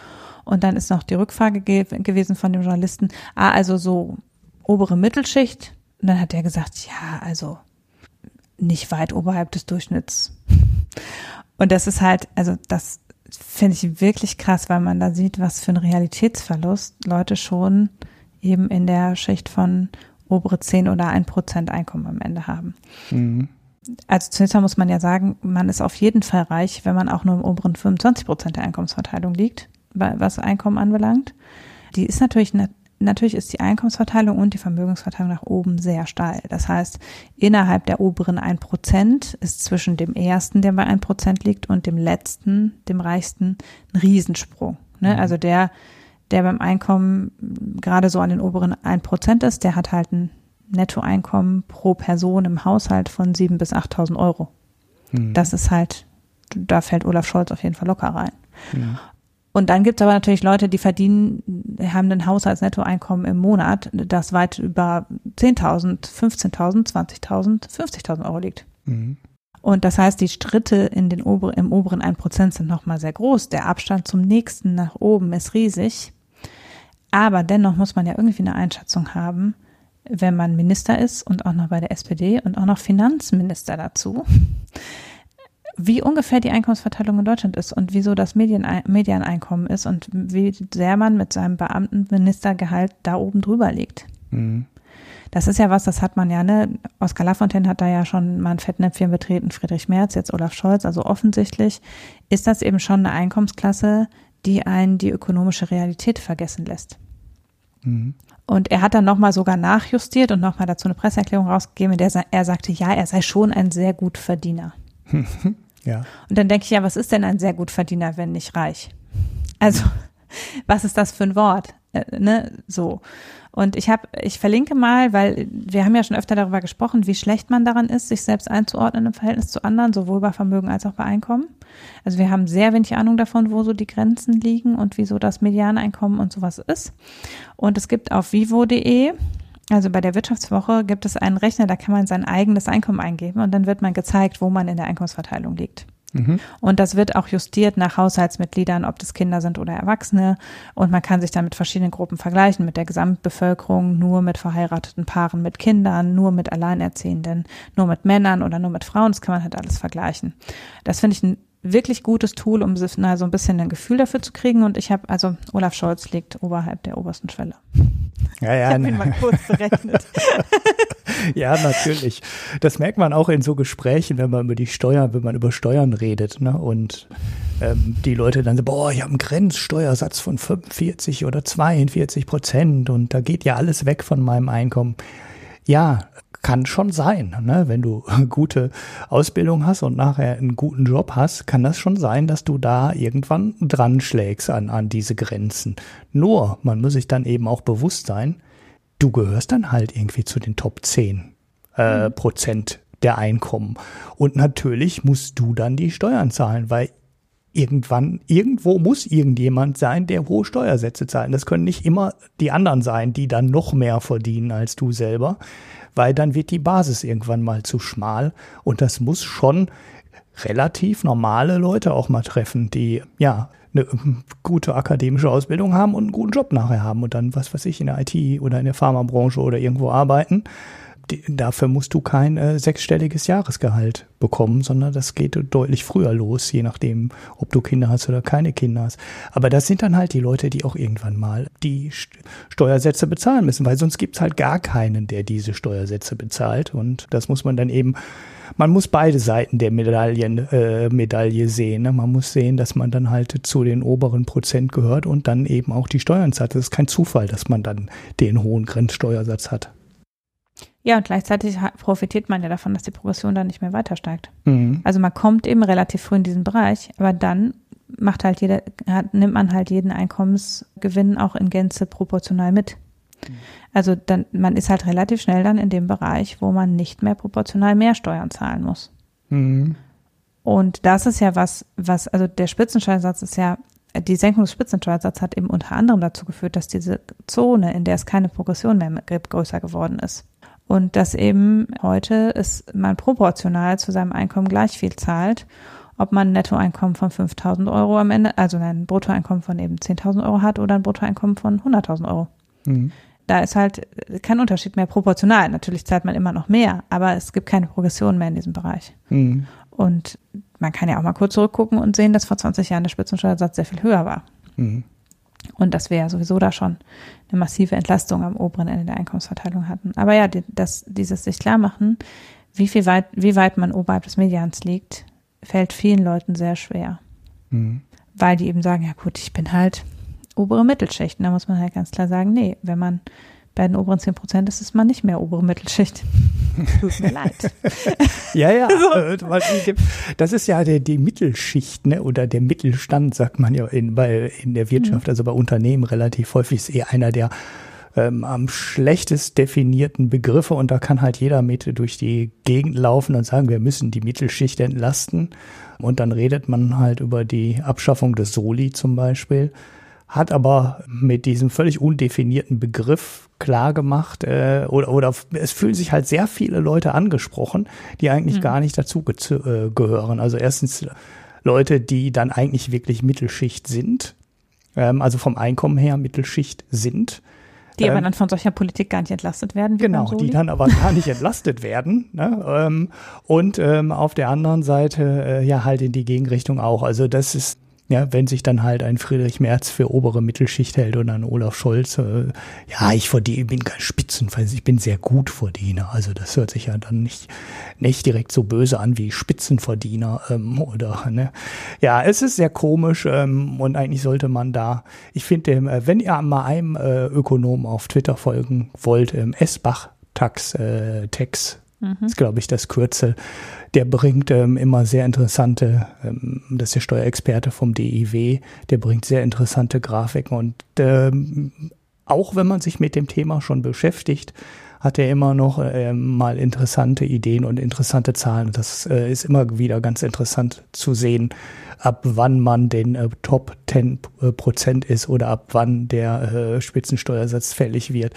Und dann ist noch die Rückfrage ge gewesen von dem Journalisten, ah, also so obere Mittelschicht. Und dann hat er gesagt, ja, also nicht weit oberhalb des Durchschnitts. Und das ist halt, also das finde ich wirklich krass, weil man da sieht, was für ein Realitätsverlust Leute schon eben in der Schicht von obere 10 oder 1 Prozent Einkommen am Ende haben. Mhm. Also zunächst mal muss man ja sagen, man ist auf jeden Fall reich, wenn man auch nur im oberen 25 Prozent der Einkommensverteilung liegt, was Einkommen anbelangt. Die ist natürlich natürlich ist die Einkommensverteilung und die Vermögensverteilung nach oben sehr steil. Das heißt, innerhalb der oberen 1% ist zwischen dem ersten, der bei 1% liegt, und dem letzten, dem reichsten, ein Riesensprung. Ne? Mhm. Also der, der beim Einkommen gerade so an den oberen 1% ist, der hat halt ein Nettoeinkommen pro Person im Haushalt von 7.000 bis 8.000 Euro. Mhm. Das ist halt, da fällt Olaf Scholz auf jeden Fall locker rein. Mhm. Und dann gibt es aber natürlich Leute, die verdienen, haben ein Haushaltsnettoeinkommen im Monat, das weit über 10.000, 15.000, 20.000, 50.000 Euro liegt. Mhm. Und das heißt, die Schritte in den ober im oberen 1% sind nochmal sehr groß. Der Abstand zum nächsten nach oben ist riesig. Aber dennoch muss man ja irgendwie eine Einschätzung haben, wenn man Minister ist und auch noch bei der SPD und auch noch Finanzminister dazu wie ungefähr die Einkommensverteilung in Deutschland ist und wieso das Medien, Medieneinkommen ist und wie sehr man mit seinem Beamtenministergehalt da oben drüber liegt. Mhm. Das ist ja was, das hat man ja, ne? Oskar Lafontaine hat da ja schon mal ein Fettnäpfchen betreten, Friedrich Merz, jetzt Olaf Scholz. Also offensichtlich ist das eben schon eine Einkommensklasse, die einen die ökonomische Realität vergessen lässt. Mhm. Und er hat dann nochmal sogar nachjustiert und nochmal dazu eine Presseerklärung rausgegeben, in der er sagte, ja, er sei schon ein sehr gut Verdiener. Ja. Und dann denke ich, ja, was ist denn ein sehr gut Verdiener, wenn nicht reich? Also, was ist das für ein Wort? Äh, ne, so. Und ich habe, ich verlinke mal, weil wir haben ja schon öfter darüber gesprochen, wie schlecht man daran ist, sich selbst einzuordnen im Verhältnis zu anderen, sowohl bei Vermögen als auch bei Einkommen. Also wir haben sehr wenig Ahnung davon, wo so die Grenzen liegen und wieso das Medianeinkommen und sowas ist. Und es gibt auf vivo.de also bei der Wirtschaftswoche gibt es einen Rechner, da kann man sein eigenes Einkommen eingeben und dann wird man gezeigt, wo man in der Einkommensverteilung liegt. Mhm. Und das wird auch justiert nach Haushaltsmitgliedern, ob das Kinder sind oder Erwachsene. Und man kann sich dann mit verschiedenen Gruppen vergleichen, mit der Gesamtbevölkerung, nur mit verheirateten Paaren mit Kindern, nur mit Alleinerziehenden, nur mit Männern oder nur mit Frauen. Das kann man halt alles vergleichen. Das finde ich ein wirklich gutes Tool, um na, so ein bisschen ein Gefühl dafür zu kriegen. Und ich habe, also Olaf Scholz liegt oberhalb der obersten Schwelle. Ja, ja. Ich habe ihn mal kurz berechnet. ja, natürlich. Das merkt man auch in so Gesprächen, wenn man über die Steuern, wenn man über Steuern redet, ne? Und ähm, die Leute dann so, boah, ich habe einen Grenzsteuersatz von 45 oder 42 Prozent und da geht ja alles weg von meinem Einkommen. Ja, kann schon sein. Ne? Wenn du gute Ausbildung hast und nachher einen guten Job hast, kann das schon sein, dass du da irgendwann dran schlägst an, an diese Grenzen. Nur, man muss sich dann eben auch bewusst sein, du gehörst dann halt irgendwie zu den Top 10 äh, mhm. Prozent der Einkommen. Und natürlich musst du dann die Steuern zahlen, weil irgendwann, irgendwo muss irgendjemand sein, der hohe Steuersätze zahlt. Das können nicht immer die anderen sein, die dann noch mehr verdienen als du selber weil dann wird die Basis irgendwann mal zu schmal. Und das muss schon relativ normale Leute auch mal treffen, die ja eine gute akademische Ausbildung haben und einen guten Job nachher haben und dann, was weiß ich, in der IT oder in der Pharmabranche oder irgendwo arbeiten die, dafür musst du kein äh, sechsstelliges Jahresgehalt bekommen, sondern das geht deutlich früher los, je nachdem, ob du Kinder hast oder keine Kinder hast. Aber das sind dann halt die Leute, die auch irgendwann mal die Steuersätze bezahlen müssen, weil sonst gibt's halt gar keinen, der diese Steuersätze bezahlt. Und das muss man dann eben man muss beide Seiten der Medaillen, äh, Medaille sehen. Ne? Man muss sehen, dass man dann halt zu den oberen Prozent gehört und dann eben auch die Steuern zahlt. Das ist kein Zufall, dass man dann den hohen Grenzsteuersatz hat. Ja, und gleichzeitig profitiert man ja davon, dass die Progression dann nicht mehr weiter steigt. Mhm. Also man kommt eben relativ früh in diesen Bereich, aber dann macht halt jeder, hat, nimmt man halt jeden Einkommensgewinn auch in Gänze proportional mit. Mhm. Also dann, man ist halt relativ schnell dann in dem Bereich, wo man nicht mehr proportional mehr Steuern zahlen muss. Mhm. Und das ist ja was, was, also der Spitzensteuersatz ist ja, die Senkung des Spitzensteuersatzes hat eben unter anderem dazu geführt, dass diese Zone, in der es keine Progression mehr gibt, größer geworden ist. Und dass eben heute ist man proportional zu seinem Einkommen gleich viel zahlt, ob man ein Nettoeinkommen von 5000 Euro am Ende, also ein Bruttoeinkommen von eben 10.000 Euro hat oder ein Bruttoeinkommen von 100.000 Euro. Mhm. Da ist halt kein Unterschied mehr proportional. Natürlich zahlt man immer noch mehr, aber es gibt keine Progression mehr in diesem Bereich. Mhm. Und man kann ja auch mal kurz zurückgucken und sehen, dass vor 20 Jahren der Spitzensteuersatz sehr viel höher war. Mhm. Und dass wir ja sowieso da schon eine massive Entlastung am oberen Ende der Einkommensverteilung hatten. Aber ja, das, dieses sich klar machen, wie viel weit, wie weit man oberhalb des Medians liegt, fällt vielen Leuten sehr schwer. Mhm. Weil die eben sagen, ja gut, ich bin halt obere Mittelschicht. Und da muss man halt ganz klar sagen, nee, wenn man bei den oberen 10 Prozent ist es mal nicht mehr obere Mittelschicht. Tut mir leid. ja, ja. So. Das ist ja der, die Mittelschicht, ne? Oder der Mittelstand, sagt man ja in, bei, in der Wirtschaft, mhm. also bei Unternehmen relativ häufig ist eher einer der ähm, am schlechtest definierten Begriffe und da kann halt jeder mit durch die Gegend laufen und sagen, wir müssen die Mittelschicht entlasten. Und dann redet man halt über die Abschaffung des Soli zum Beispiel hat aber mit diesem völlig undefinierten Begriff klar gemacht äh, oder, oder es fühlen sich halt sehr viele Leute angesprochen, die eigentlich mhm. gar nicht dazu äh, gehören. Also erstens Leute, die dann eigentlich wirklich Mittelschicht sind, ähm, also vom Einkommen her Mittelschicht sind. Die aber ähm, dann von solcher Politik gar nicht entlastet werden. genau, die dann aber gar nicht entlastet werden. Ne? Ähm, und ähm, auf der anderen Seite äh, ja halt in die Gegenrichtung auch. Also das ist ja, wenn sich dann halt ein Friedrich Merz für obere Mittelschicht hält und ein Olaf Scholz, äh, ja, ich verdiene, bin kein Spitzenverdiener, ich bin sehr gut Verdiener. Also das hört sich ja dann nicht, nicht direkt so böse an wie Spitzenverdiener ähm, oder, ne. Ja, es ist sehr komisch ähm, und eigentlich sollte man da, ich finde, äh, wenn ihr mal einem äh, Ökonom auf Twitter folgen wollt, ähm, Esbach Tax, äh, Tex, mhm. ist glaube ich das Kürzel, der bringt ähm, immer sehr interessante, ähm, das ist der Steuerexperte vom DIW, der bringt sehr interessante Grafiken und ähm, auch wenn man sich mit dem Thema schon beschäftigt, hat er immer noch äh, mal interessante Ideen und interessante Zahlen. Das äh, ist immer wieder ganz interessant zu sehen, ab wann man den äh, Top 10 äh, Prozent ist oder ab wann der äh, Spitzensteuersatz fällig wird.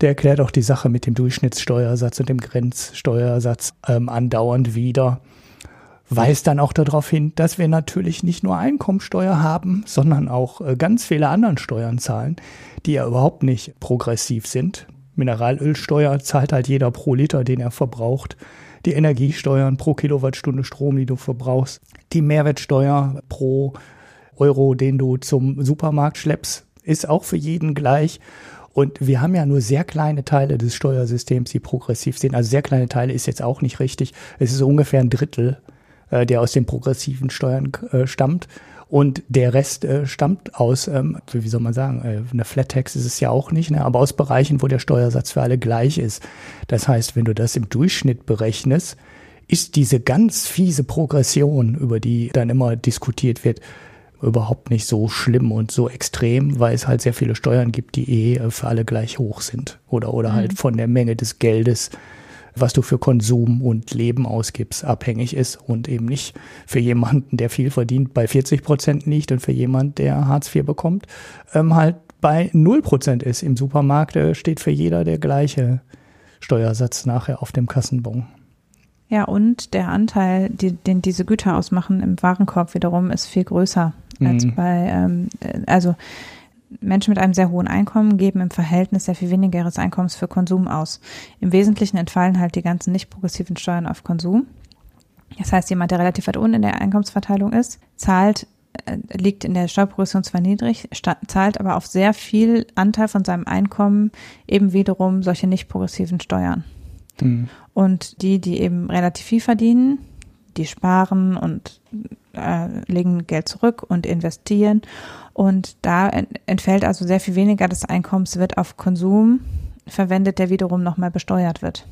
Der erklärt auch die Sache mit dem Durchschnittssteuersatz und dem Grenzsteuersatz ähm, andauernd wieder. Weist dann auch darauf hin, dass wir natürlich nicht nur Einkommensteuer haben, sondern auch äh, ganz viele anderen Steuern zahlen, die ja überhaupt nicht progressiv sind. Mineralölsteuer zahlt halt jeder pro Liter, den er verbraucht. Die Energiesteuern pro Kilowattstunde Strom, die du verbrauchst. Die Mehrwertsteuer pro Euro, den du zum Supermarkt schleppst, ist auch für jeden gleich. Und wir haben ja nur sehr kleine Teile des Steuersystems, die progressiv sind. Also sehr kleine Teile ist jetzt auch nicht richtig. Es ist ungefähr ein Drittel, äh, der aus den progressiven Steuern äh, stammt. Und der Rest äh, stammt aus, ähm, wie soll man sagen, äh, eine Flat Tax ist es ja auch nicht, ne? aber aus Bereichen, wo der Steuersatz für alle gleich ist. Das heißt, wenn du das im Durchschnitt berechnest, ist diese ganz fiese Progression, über die dann immer diskutiert wird, überhaupt nicht so schlimm und so extrem, weil es halt sehr viele Steuern gibt, die eh für alle gleich hoch sind. Oder, oder halt mhm. halt von der Menge des Geldes, was du für Konsum und Leben ausgibst, abhängig ist und eben nicht für jemanden, der viel verdient, bei 40 Prozent liegt und für jemanden, der Hartz IV bekommt, ähm, halt bei 0 Prozent ist. Im Supermarkt äh, steht für jeder der gleiche Steuersatz nachher auf dem Kassenbon. Ja, und der Anteil, die, den diese Güter ausmachen im Warenkorb wiederum, ist viel größer als mhm. bei, ähm, also Menschen mit einem sehr hohen Einkommen geben im Verhältnis sehr viel weniger ihres Einkommens für Konsum aus. Im Wesentlichen entfallen halt die ganzen nicht progressiven Steuern auf Konsum. Das heißt, jemand, der relativ weit unten in der Einkommensverteilung ist, zahlt, äh, liegt in der Steuerprogression zwar niedrig, zahlt aber auf sehr viel Anteil von seinem Einkommen eben wiederum solche nicht progressiven Steuern. Mhm. Und die, die eben relativ viel verdienen, die sparen und äh, legen Geld zurück und investieren. Und da entfällt also sehr viel weniger des Einkommens, wird auf Konsum verwendet, der wiederum nochmal besteuert wird.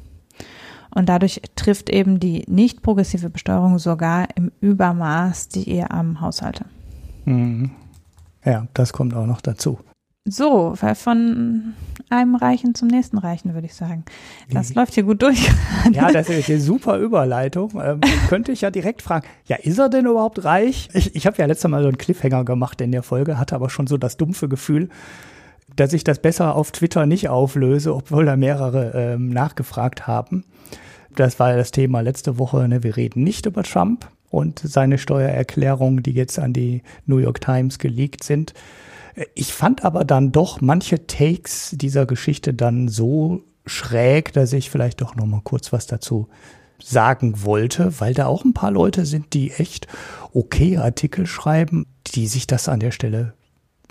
Und dadurch trifft eben die nicht progressive Besteuerung sogar im Übermaß die eher armen Haushalte. Mhm. Ja, das kommt auch noch dazu. So, von einem Reichen zum nächsten Reichen, würde ich sagen. Das mhm. läuft hier gut durch. Ja, das ist eine super Überleitung. Ähm, könnte ich ja direkt fragen, ja, ist er denn überhaupt reich? Ich, ich habe ja letztes Mal so einen Cliffhanger gemacht in der Folge, hatte aber schon so das dumpfe Gefühl, dass ich das besser auf Twitter nicht auflöse, obwohl da mehrere ähm, nachgefragt haben. Das war ja das Thema letzte Woche. Ne? Wir reden nicht über Trump und seine Steuererklärungen, die jetzt an die New York Times geleakt sind ich fand aber dann doch manche Takes dieser Geschichte dann so schräg, dass ich vielleicht doch noch mal kurz was dazu sagen wollte, weil da auch ein paar Leute sind, die echt okay Artikel schreiben, die sich das an der Stelle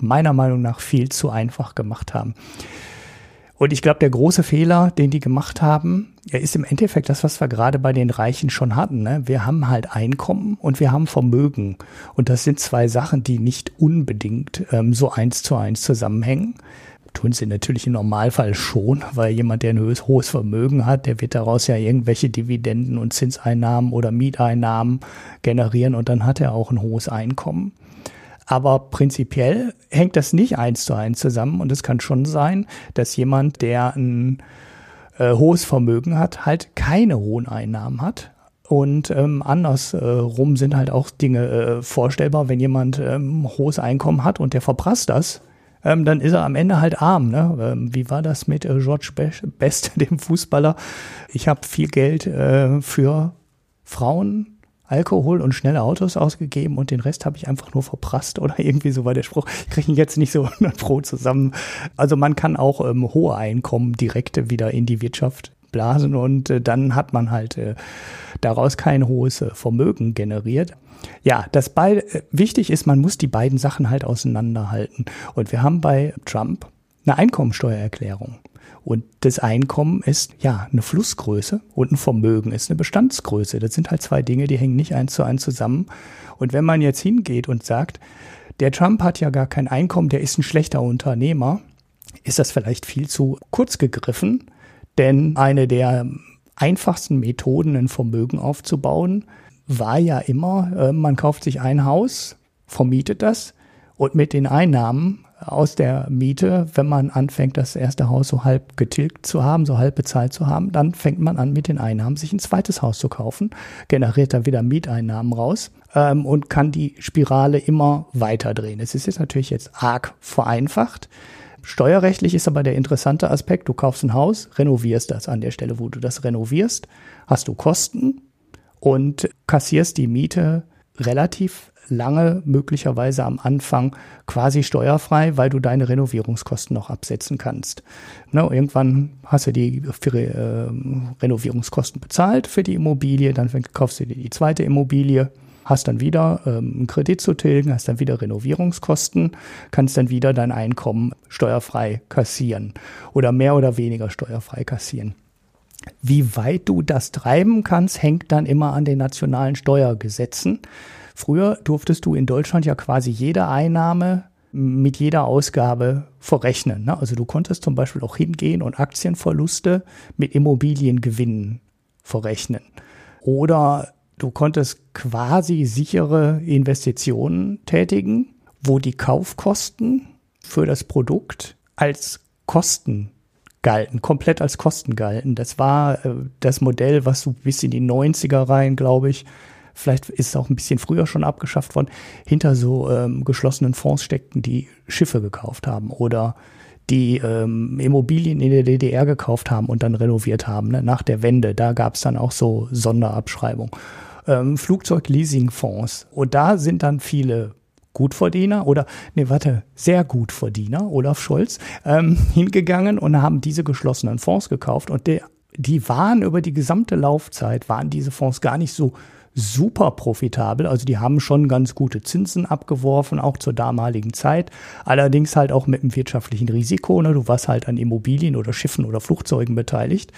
meiner Meinung nach viel zu einfach gemacht haben. Und ich glaube, der große Fehler, den die gemacht haben, ja, ist im Endeffekt das, was wir gerade bei den Reichen schon hatten. Ne? Wir haben halt Einkommen und wir haben Vermögen. Und das sind zwei Sachen, die nicht unbedingt ähm, so eins zu eins zusammenhängen. Tun sie natürlich im Normalfall schon, weil jemand, der ein hohes Vermögen hat, der wird daraus ja irgendwelche Dividenden und Zinseinnahmen oder Mieteinnahmen generieren und dann hat er auch ein hohes Einkommen. Aber prinzipiell hängt das nicht eins zu eins zusammen und es kann schon sein, dass jemand, der ein äh, hohes Vermögen hat, halt keine hohen Einnahmen hat. Und ähm, andersrum sind halt auch Dinge äh, vorstellbar, wenn jemand ähm, hohes Einkommen hat und der verprasst das, ähm, dann ist er am Ende halt arm. Ne? Ähm, wie war das mit äh, George Best, dem Fußballer? Ich habe viel Geld äh, für Frauen Alkohol und schnelle Autos ausgegeben und den Rest habe ich einfach nur verprasst oder irgendwie so war der Spruch. Ich kriege ihn jetzt nicht so 100 Pro zusammen. Also man kann auch ähm, hohe Einkommen direkt wieder in die Wirtschaft blasen und äh, dann hat man halt äh, daraus kein hohes äh, Vermögen generiert. Ja, das bei äh, wichtig ist, man muss die beiden Sachen halt auseinanderhalten. Und wir haben bei Trump eine Einkommensteuererklärung. Und das Einkommen ist ja eine Flussgröße und ein Vermögen ist eine Bestandsgröße. Das sind halt zwei Dinge, die hängen nicht eins zu eins zusammen. Und wenn man jetzt hingeht und sagt, der Trump hat ja gar kein Einkommen, der ist ein schlechter Unternehmer, ist das vielleicht viel zu kurz gegriffen. Denn eine der einfachsten Methoden, ein Vermögen aufzubauen, war ja immer, äh, man kauft sich ein Haus, vermietet das und mit den Einnahmen aus der Miete, wenn man anfängt, das erste Haus so halb getilgt zu haben, so halb bezahlt zu haben, dann fängt man an, mit den Einnahmen sich ein zweites Haus zu kaufen, generiert dann wieder Mieteinnahmen raus ähm, und kann die Spirale immer weiter drehen. Es ist jetzt natürlich jetzt arg vereinfacht. Steuerrechtlich ist aber der interessante Aspekt, du kaufst ein Haus, renovierst das an der Stelle, wo du das renovierst, hast du Kosten und kassierst die Miete relativ lange, möglicherweise am Anfang quasi steuerfrei, weil du deine Renovierungskosten noch absetzen kannst. Ne, irgendwann hast du die für, äh, Renovierungskosten bezahlt für die Immobilie, dann kaufst du dir die zweite Immobilie, hast dann wieder ähm, einen Kredit zu tilgen, hast dann wieder Renovierungskosten, kannst dann wieder dein Einkommen steuerfrei kassieren oder mehr oder weniger steuerfrei kassieren. Wie weit du das treiben kannst, hängt dann immer an den nationalen Steuergesetzen. Früher durftest du in Deutschland ja quasi jede Einnahme mit jeder Ausgabe verrechnen. Ne? Also du konntest zum Beispiel auch hingehen und Aktienverluste mit Immobiliengewinnen verrechnen. Oder du konntest quasi sichere Investitionen tätigen, wo die Kaufkosten für das Produkt als Kosten galten, komplett als Kosten galten. Das war äh, das Modell, was so bis in die 90er rein, glaube ich, vielleicht ist es auch ein bisschen früher schon abgeschafft worden, hinter so ähm, geschlossenen Fonds steckten, die Schiffe gekauft haben oder die ähm, Immobilien in der DDR gekauft haben und dann renoviert haben, ne? nach der Wende. Da gab es dann auch so Sonderabschreibung. Ähm, Flugzeugleasingfonds. Und da sind dann viele Gutverdiener oder, nee, warte, sehr Gutverdiener, Olaf Scholz, ähm, hingegangen und haben diese geschlossenen Fonds gekauft und der, die waren über die gesamte Laufzeit, waren diese Fonds gar nicht so super profitabel. Also die haben schon ganz gute Zinsen abgeworfen, auch zur damaligen Zeit. Allerdings halt auch mit einem wirtschaftlichen Risiko. Ne? Du warst halt an Immobilien oder Schiffen oder Flugzeugen beteiligt.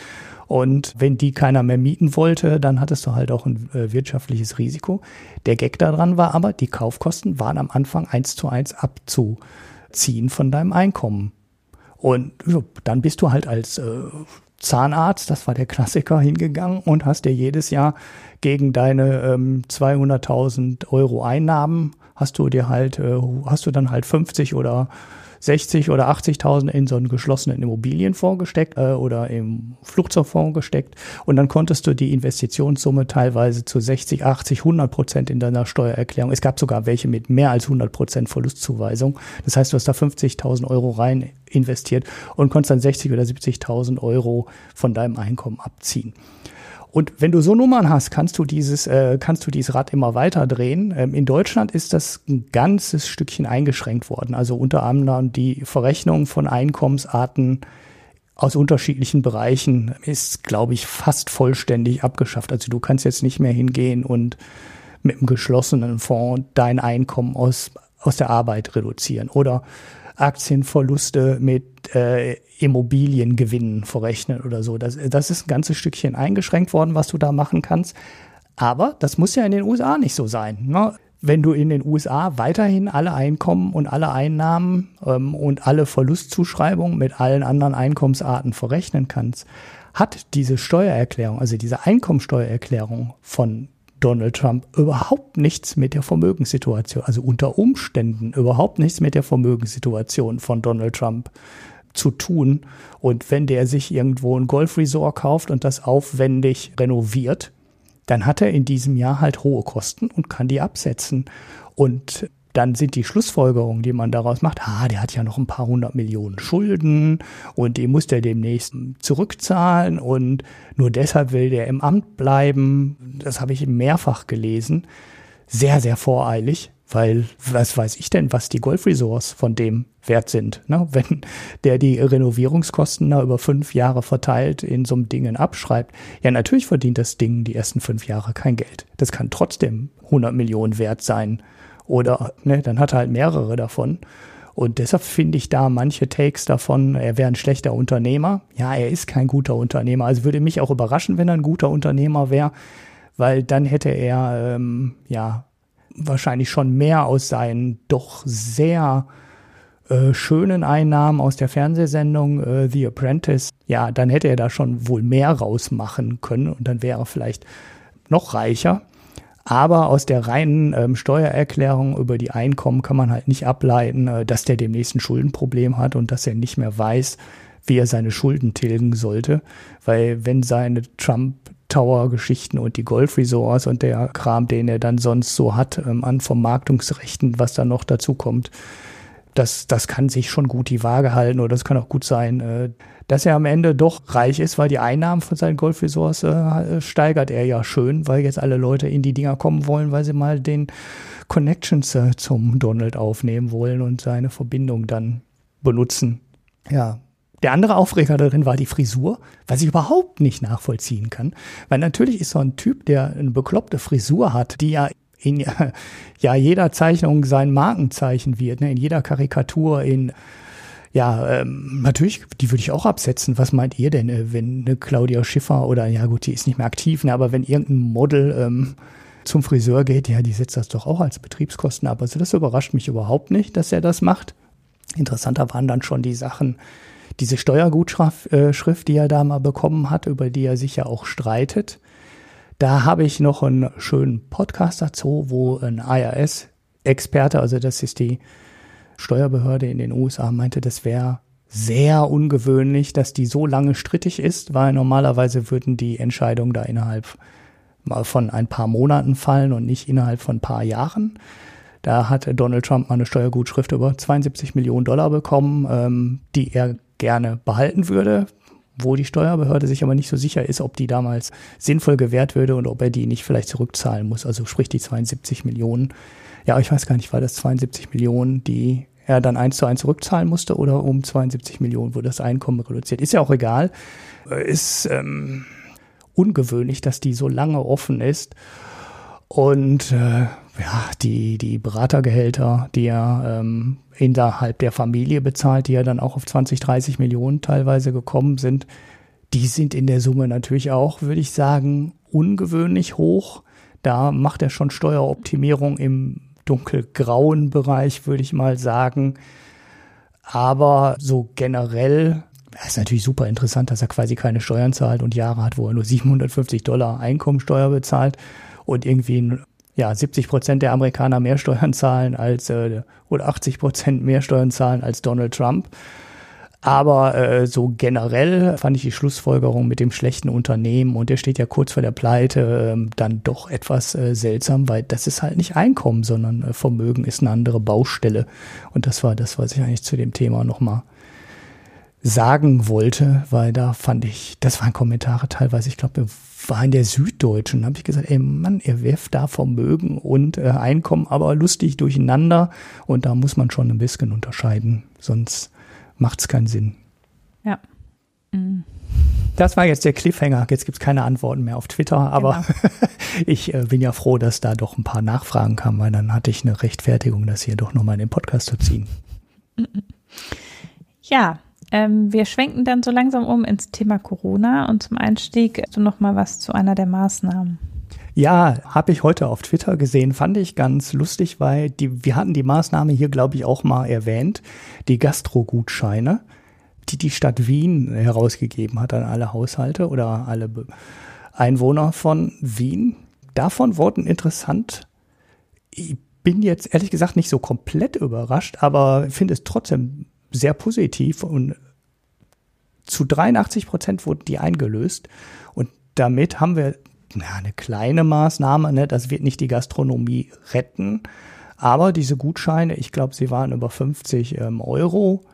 Und wenn die keiner mehr mieten wollte, dann hattest du halt auch ein äh, wirtschaftliches Risiko. Der Gag daran war aber, die Kaufkosten waren am Anfang eins zu eins abzuziehen von deinem Einkommen. Und ja, dann bist du halt als äh, Zahnarzt, das war der Klassiker, hingegangen und hast dir jedes Jahr gegen deine ähm, 200.000 Euro Einnahmen hast du dir halt, äh, hast du dann halt 50 oder 60 oder 80.000 in so einen geschlossenen Immobilienfonds gesteckt äh, oder im Flugzeugfonds gesteckt und dann konntest du die Investitionssumme teilweise zu 60, 80, 100 Prozent in deiner Steuererklärung. Es gab sogar welche mit mehr als 100 Prozent Verlustzuweisung. Das heißt, du hast da 50.000 Euro rein investiert und konntest dann 60 oder 70.000 Euro von deinem Einkommen abziehen. Und wenn du so Nummern hast, kannst du dieses, äh, kannst du dieses Rad immer weiter drehen. Ähm, in Deutschland ist das ein ganzes Stückchen eingeschränkt worden. Also unter anderem die Verrechnung von Einkommensarten aus unterschiedlichen Bereichen ist, glaube ich, fast vollständig abgeschafft. Also du kannst jetzt nicht mehr hingehen und mit einem geschlossenen Fonds dein Einkommen aus aus der Arbeit reduzieren oder Aktienverluste mit äh, Immobiliengewinnen verrechnen oder so. Das, das ist ein ganzes Stückchen eingeschränkt worden, was du da machen kannst. Aber das muss ja in den USA nicht so sein. Ne? Wenn du in den USA weiterhin alle Einkommen und alle Einnahmen ähm, und alle Verlustzuschreibungen mit allen anderen Einkommensarten verrechnen kannst, hat diese Steuererklärung, also diese Einkommensteuererklärung von Donald Trump überhaupt nichts mit der Vermögenssituation, also unter Umständen überhaupt nichts mit der Vermögenssituation von Donald Trump zu tun. Und wenn der sich irgendwo ein Golfresort kauft und das aufwendig renoviert, dann hat er in diesem Jahr halt hohe Kosten und kann die absetzen. Und dann sind die Schlussfolgerungen, die man daraus macht, ah, der hat ja noch ein paar hundert Millionen Schulden und die muss der demnächst zurückzahlen und nur deshalb will der im Amt bleiben. Das habe ich mehrfach gelesen. Sehr, sehr voreilig, weil was weiß ich denn, was die Golfresorts von dem wert sind. Ne? Wenn der die Renovierungskosten da über fünf Jahre verteilt in so einem Ding abschreibt, ja natürlich verdient das Ding die ersten fünf Jahre kein Geld. Das kann trotzdem 100 Millionen wert sein oder ne, dann hat er halt mehrere davon. Und deshalb finde ich da manche Takes davon, er wäre ein schlechter Unternehmer. Ja, er ist kein guter Unternehmer. Also würde mich auch überraschen, wenn er ein guter Unternehmer wäre, weil dann hätte er ähm, ja wahrscheinlich schon mehr aus seinen doch sehr äh, schönen Einnahmen aus der Fernsehsendung äh, The Apprentice. Ja, dann hätte er da schon wohl mehr rausmachen können und dann wäre er vielleicht noch reicher. Aber aus der reinen ähm, Steuererklärung über die Einkommen kann man halt nicht ableiten, äh, dass der demnächst ein Schuldenproblem hat und dass er nicht mehr weiß, wie er seine Schulden tilgen sollte. Weil wenn seine Trump Tower Geschichten und die Golf Resorts und der Kram, den er dann sonst so hat, ähm, an Vermarktungsrechten, was da noch dazu kommt, das, das kann sich schon gut die Waage halten oder das kann auch gut sein, äh, dass er am Ende doch reich ist, weil die Einnahmen von seinen Golfresorts äh, steigert er ja schön, weil jetzt alle Leute in die Dinger kommen wollen, weil sie mal den Connections äh, zum Donald aufnehmen wollen und seine Verbindung dann benutzen. Ja, der andere Aufreger darin war die Frisur, was ich überhaupt nicht nachvollziehen kann. Weil natürlich ist so ein Typ, der eine bekloppte Frisur hat, die ja in ja, jeder Zeichnung sein Markenzeichen wird, ne? in jeder Karikatur, in ja, ähm, natürlich, die würde ich auch absetzen. Was meint ihr denn, äh, wenn eine Claudia Schiffer oder, ja gut, die ist nicht mehr aktiv, ne, aber wenn irgendein Model ähm, zum Friseur geht, ja, die setzt das doch auch als Betriebskosten ab. Also das überrascht mich überhaupt nicht, dass er das macht. Interessanter waren dann schon die Sachen, diese Steuergutschrift, äh, die er da mal bekommen hat, über die er sich ja auch streitet. Da habe ich noch einen schönen Podcast dazu, wo ein IRS-Experte, also das ist die Steuerbehörde in den USA meinte, das wäre sehr ungewöhnlich, dass die so lange strittig ist, weil normalerweise würden die Entscheidungen da innerhalb von ein paar Monaten fallen und nicht innerhalb von ein paar Jahren. Da hat Donald Trump mal eine Steuergutschrift über 72 Millionen Dollar bekommen, ähm, die er gerne behalten würde, wo die Steuerbehörde sich aber nicht so sicher ist, ob die damals sinnvoll gewährt würde und ob er die nicht vielleicht zurückzahlen muss. Also sprich die 72 Millionen ja, ich weiß gar nicht, war das 72 Millionen, die er dann eins zu eins zurückzahlen musste oder um 72 Millionen wurde das Einkommen reduziert. Ist ja auch egal. Ist ähm, ungewöhnlich, dass die so lange offen ist. Und äh, ja, die, die Beratergehälter, die er ähm, innerhalb der Familie bezahlt, die ja dann auch auf 20, 30 Millionen teilweise gekommen sind, die sind in der Summe natürlich auch, würde ich sagen, ungewöhnlich hoch. Da macht er schon Steueroptimierung im dunkelgrauen Bereich, würde ich mal sagen. Aber so generell ist natürlich super interessant, dass er quasi keine Steuern zahlt und Jahre hat, wo er nur 750 Dollar Einkommensteuer bezahlt und irgendwie ja 70 Prozent der Amerikaner mehr Steuern zahlen als äh, oder 80 Prozent mehr Steuern zahlen als Donald Trump. Aber äh, so generell fand ich die Schlussfolgerung mit dem schlechten Unternehmen und der steht ja kurz vor der Pleite äh, dann doch etwas äh, seltsam, weil das ist halt nicht Einkommen, sondern äh, Vermögen ist eine andere Baustelle. Und das war das, was ich eigentlich zu dem Thema nochmal sagen wollte, weil da fand ich, das waren Kommentare teilweise, ich glaube, war in der Süddeutschen, habe ich gesagt, ey Mann, ihr werft da Vermögen und äh, Einkommen aber lustig durcheinander und da muss man schon ein bisschen unterscheiden, sonst macht es keinen Sinn. Ja. Mhm. Das war jetzt der Cliffhanger. Jetzt gibt es keine Antworten mehr auf Twitter, aber genau. ich äh, bin ja froh, dass da doch ein paar Nachfragen kamen, weil dann hatte ich eine Rechtfertigung, das hier doch nochmal in den Podcast zu ziehen. Ja, ähm, wir schwenken dann so langsam um ins Thema Corona und zum Einstieg du noch mal was zu einer der Maßnahmen. Ja, habe ich heute auf Twitter gesehen, fand ich ganz lustig, weil die, wir hatten die Maßnahme hier, glaube ich, auch mal erwähnt, die Gastro-Gutscheine, die die Stadt Wien herausgegeben hat an alle Haushalte oder alle Einwohner von Wien. Davon wurden interessant. Ich bin jetzt ehrlich gesagt nicht so komplett überrascht, aber finde es trotzdem sehr positiv und zu 83 Prozent wurden die eingelöst. Und damit haben wir na, eine kleine Maßnahme, ne? das wird nicht die Gastronomie retten. Aber diese Gutscheine, ich glaube, sie waren über 50 ähm, Euro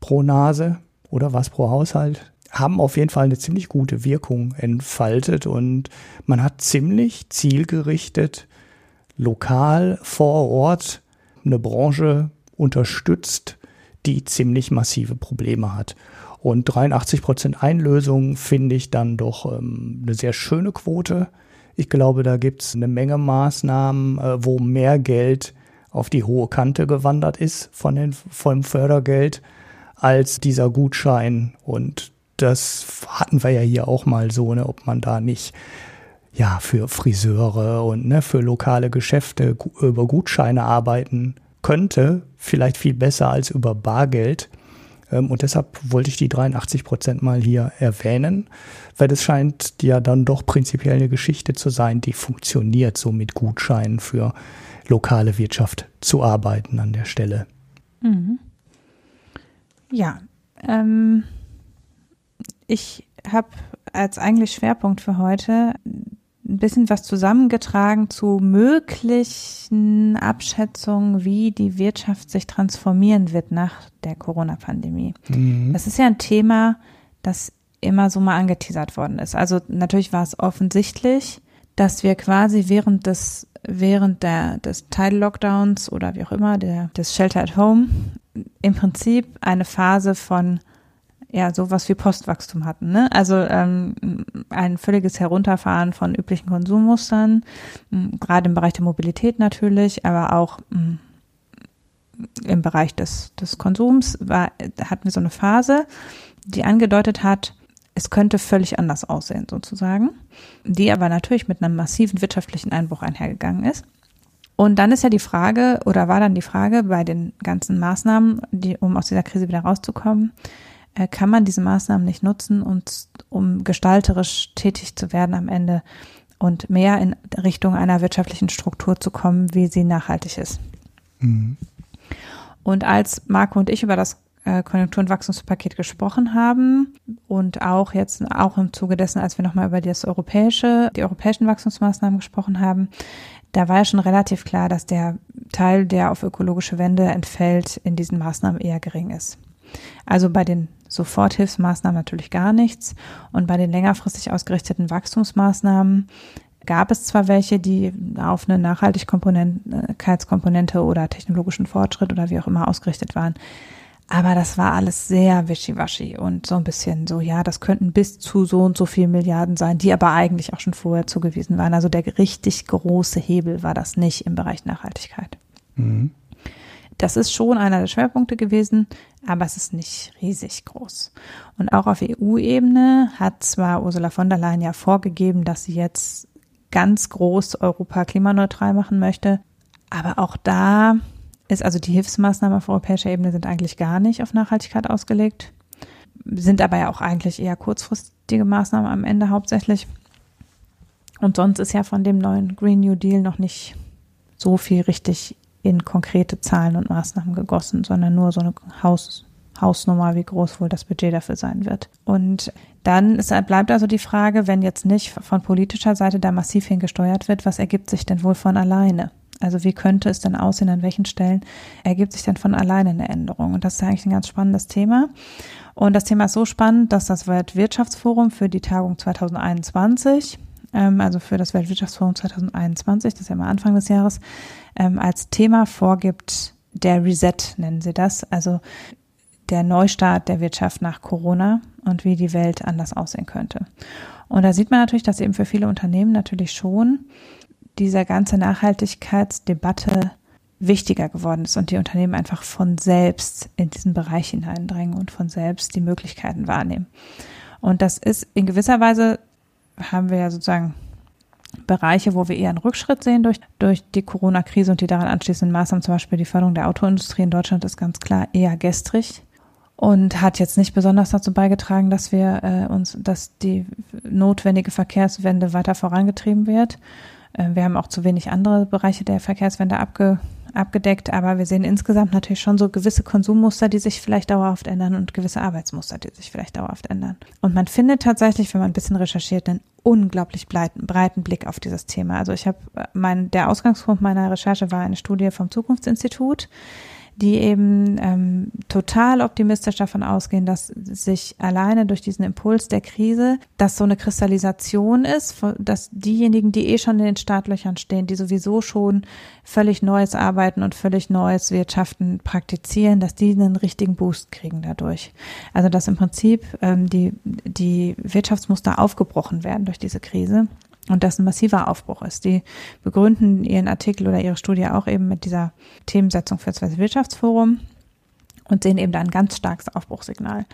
pro Nase oder was pro Haushalt, haben auf jeden Fall eine ziemlich gute Wirkung entfaltet und man hat ziemlich zielgerichtet lokal vor Ort eine Branche unterstützt, die ziemlich massive Probleme hat. Und 83 Prozent Einlösung finde ich dann doch ähm, eine sehr schöne Quote. Ich glaube, da gibt es eine Menge Maßnahmen, äh, wo mehr Geld auf die hohe Kante gewandert ist von den, vom Fördergeld als dieser Gutschein. Und das hatten wir ja hier auch mal so, ne, ob man da nicht ja für Friseure und ne, für lokale Geschäfte über Gutscheine arbeiten könnte, vielleicht viel besser als über Bargeld. Ähm, und deshalb wollte ich die 83 Prozent mal hier erwähnen, weil das scheint ja dann doch prinzipiell eine Geschichte zu sein, die funktioniert, so mit Gutscheinen für lokale Wirtschaft zu arbeiten an der Stelle. Mhm. Ja, ähm, ich habe als eigentlich Schwerpunkt für heute ein bisschen was zusammengetragen zu möglichen Abschätzungen, wie die Wirtschaft sich transformieren wird nach der Corona-Pandemie. Mhm. Das ist ja ein Thema, das immer so mal angeteasert worden ist. Also natürlich war es offensichtlich, dass wir quasi während des während der, des Teil-Lockdowns oder wie auch immer, der, des Shelter at Home, im Prinzip eine Phase von ja sowas wie Postwachstum hatten. Ne? Also ähm, ein völliges Herunterfahren von üblichen Konsummustern, gerade im Bereich der Mobilität natürlich, aber auch mh, im Bereich des, des Konsums war, hatten wir so eine Phase, die angedeutet hat, es könnte völlig anders aussehen sozusagen, die aber natürlich mit einem massiven wirtschaftlichen Einbruch einhergegangen ist. Und dann ist ja die Frage, oder war dann die Frage bei den ganzen Maßnahmen, die, um aus dieser Krise wieder rauszukommen, kann man diese Maßnahmen nicht nutzen, und, um gestalterisch tätig zu werden am Ende und mehr in Richtung einer wirtschaftlichen Struktur zu kommen, wie sie nachhaltig ist. Mhm. Und als Marco und ich über das äh, Konjunktur- und Wachstumspaket gesprochen haben und auch jetzt auch im Zuge dessen, als wir nochmal über das europäische, die europäischen Wachstumsmaßnahmen gesprochen haben, da war ja schon relativ klar, dass der Teil, der auf ökologische Wende entfällt, in diesen Maßnahmen eher gering ist. Also bei den Soforthilfsmaßnahmen natürlich gar nichts. Und bei den längerfristig ausgerichteten Wachstumsmaßnahmen gab es zwar welche, die auf eine Nachhaltigkeitskomponente oder technologischen Fortschritt oder wie auch immer ausgerichtet waren. Aber das war alles sehr wischiwaschi und so ein bisschen so, ja, das könnten bis zu so und so viel Milliarden sein, die aber eigentlich auch schon vorher zugewiesen waren. Also der richtig große Hebel war das nicht im Bereich Nachhaltigkeit. Mhm. Das ist schon einer der Schwerpunkte gewesen, aber es ist nicht riesig groß. Und auch auf EU-Ebene hat zwar Ursula von der Leyen ja vorgegeben, dass sie jetzt ganz groß Europa klimaneutral machen möchte, aber auch da ist also die Hilfsmaßnahmen auf europäischer Ebene sind eigentlich gar nicht auf Nachhaltigkeit ausgelegt, sind aber ja auch eigentlich eher kurzfristige Maßnahmen am Ende hauptsächlich. Und sonst ist ja von dem neuen Green New Deal noch nicht so viel richtig in konkrete Zahlen und Maßnahmen gegossen, sondern nur so eine Haus, Hausnummer, wie groß wohl das Budget dafür sein wird. Und dann ist, bleibt also die Frage, wenn jetzt nicht von politischer Seite da massiv hingesteuert wird, was ergibt sich denn wohl von alleine? Also wie könnte es denn aussehen, an welchen Stellen ergibt sich denn von alleine eine Änderung? Und das ist eigentlich ein ganz spannendes Thema. Und das Thema ist so spannend, dass das Weltwirtschaftsforum für die Tagung 2021 ähm, also für das Weltwirtschaftsforum 2021, das ist ja mal Anfang des Jahres, ähm, als Thema vorgibt, der Reset nennen sie das. Also der Neustart der Wirtschaft nach Corona und wie die Welt anders aussehen könnte. Und da sieht man natürlich, dass eben für viele Unternehmen natürlich schon dieser ganze Nachhaltigkeitsdebatte wichtiger geworden ist und die Unternehmen einfach von selbst in diesen Bereich hineindrängen und von selbst die Möglichkeiten wahrnehmen. Und das ist in gewisser Weise, haben wir ja sozusagen Bereiche, wo wir eher einen Rückschritt sehen durch, durch die Corona-Krise und die daran anschließenden Maßnahmen, zum Beispiel die Förderung der Autoindustrie in Deutschland ist ganz klar eher gestrig und hat jetzt nicht besonders dazu beigetragen, dass wir äh, uns, dass die notwendige Verkehrswende weiter vorangetrieben wird. Äh, wir haben auch zu wenig andere Bereiche der Verkehrswende abge, abgedeckt, aber wir sehen insgesamt natürlich schon so gewisse Konsummuster, die sich vielleicht dauerhaft ändern und gewisse Arbeitsmuster, die sich vielleicht dauerhaft ändern. Und man findet tatsächlich, wenn man ein bisschen recherchiert, einen unglaublich breiten, Blick auf dieses Thema. Also ich habe mein, der Ausgangspunkt meiner Recherche war eine Studie vom Zukunftsinstitut, die eben ähm, total optimistisch davon ausgehen, dass sich alleine durch diesen Impuls der Krise, dass so eine Kristallisation ist, dass diejenigen, die eh schon in den Startlöchern stehen, die sowieso schon völlig neues Arbeiten und völlig neues Wirtschaften praktizieren, dass die einen richtigen Boost kriegen dadurch. Also dass im Prinzip ähm, die, die Wirtschaftsmuster aufgebrochen werden durch diese Krise und das ein massiver Aufbruch ist. Die begründen ihren Artikel oder ihre Studie auch eben mit dieser Themensetzung für das Wirtschaftsforum und sehen eben da ein ganz starkes Aufbruchssignal.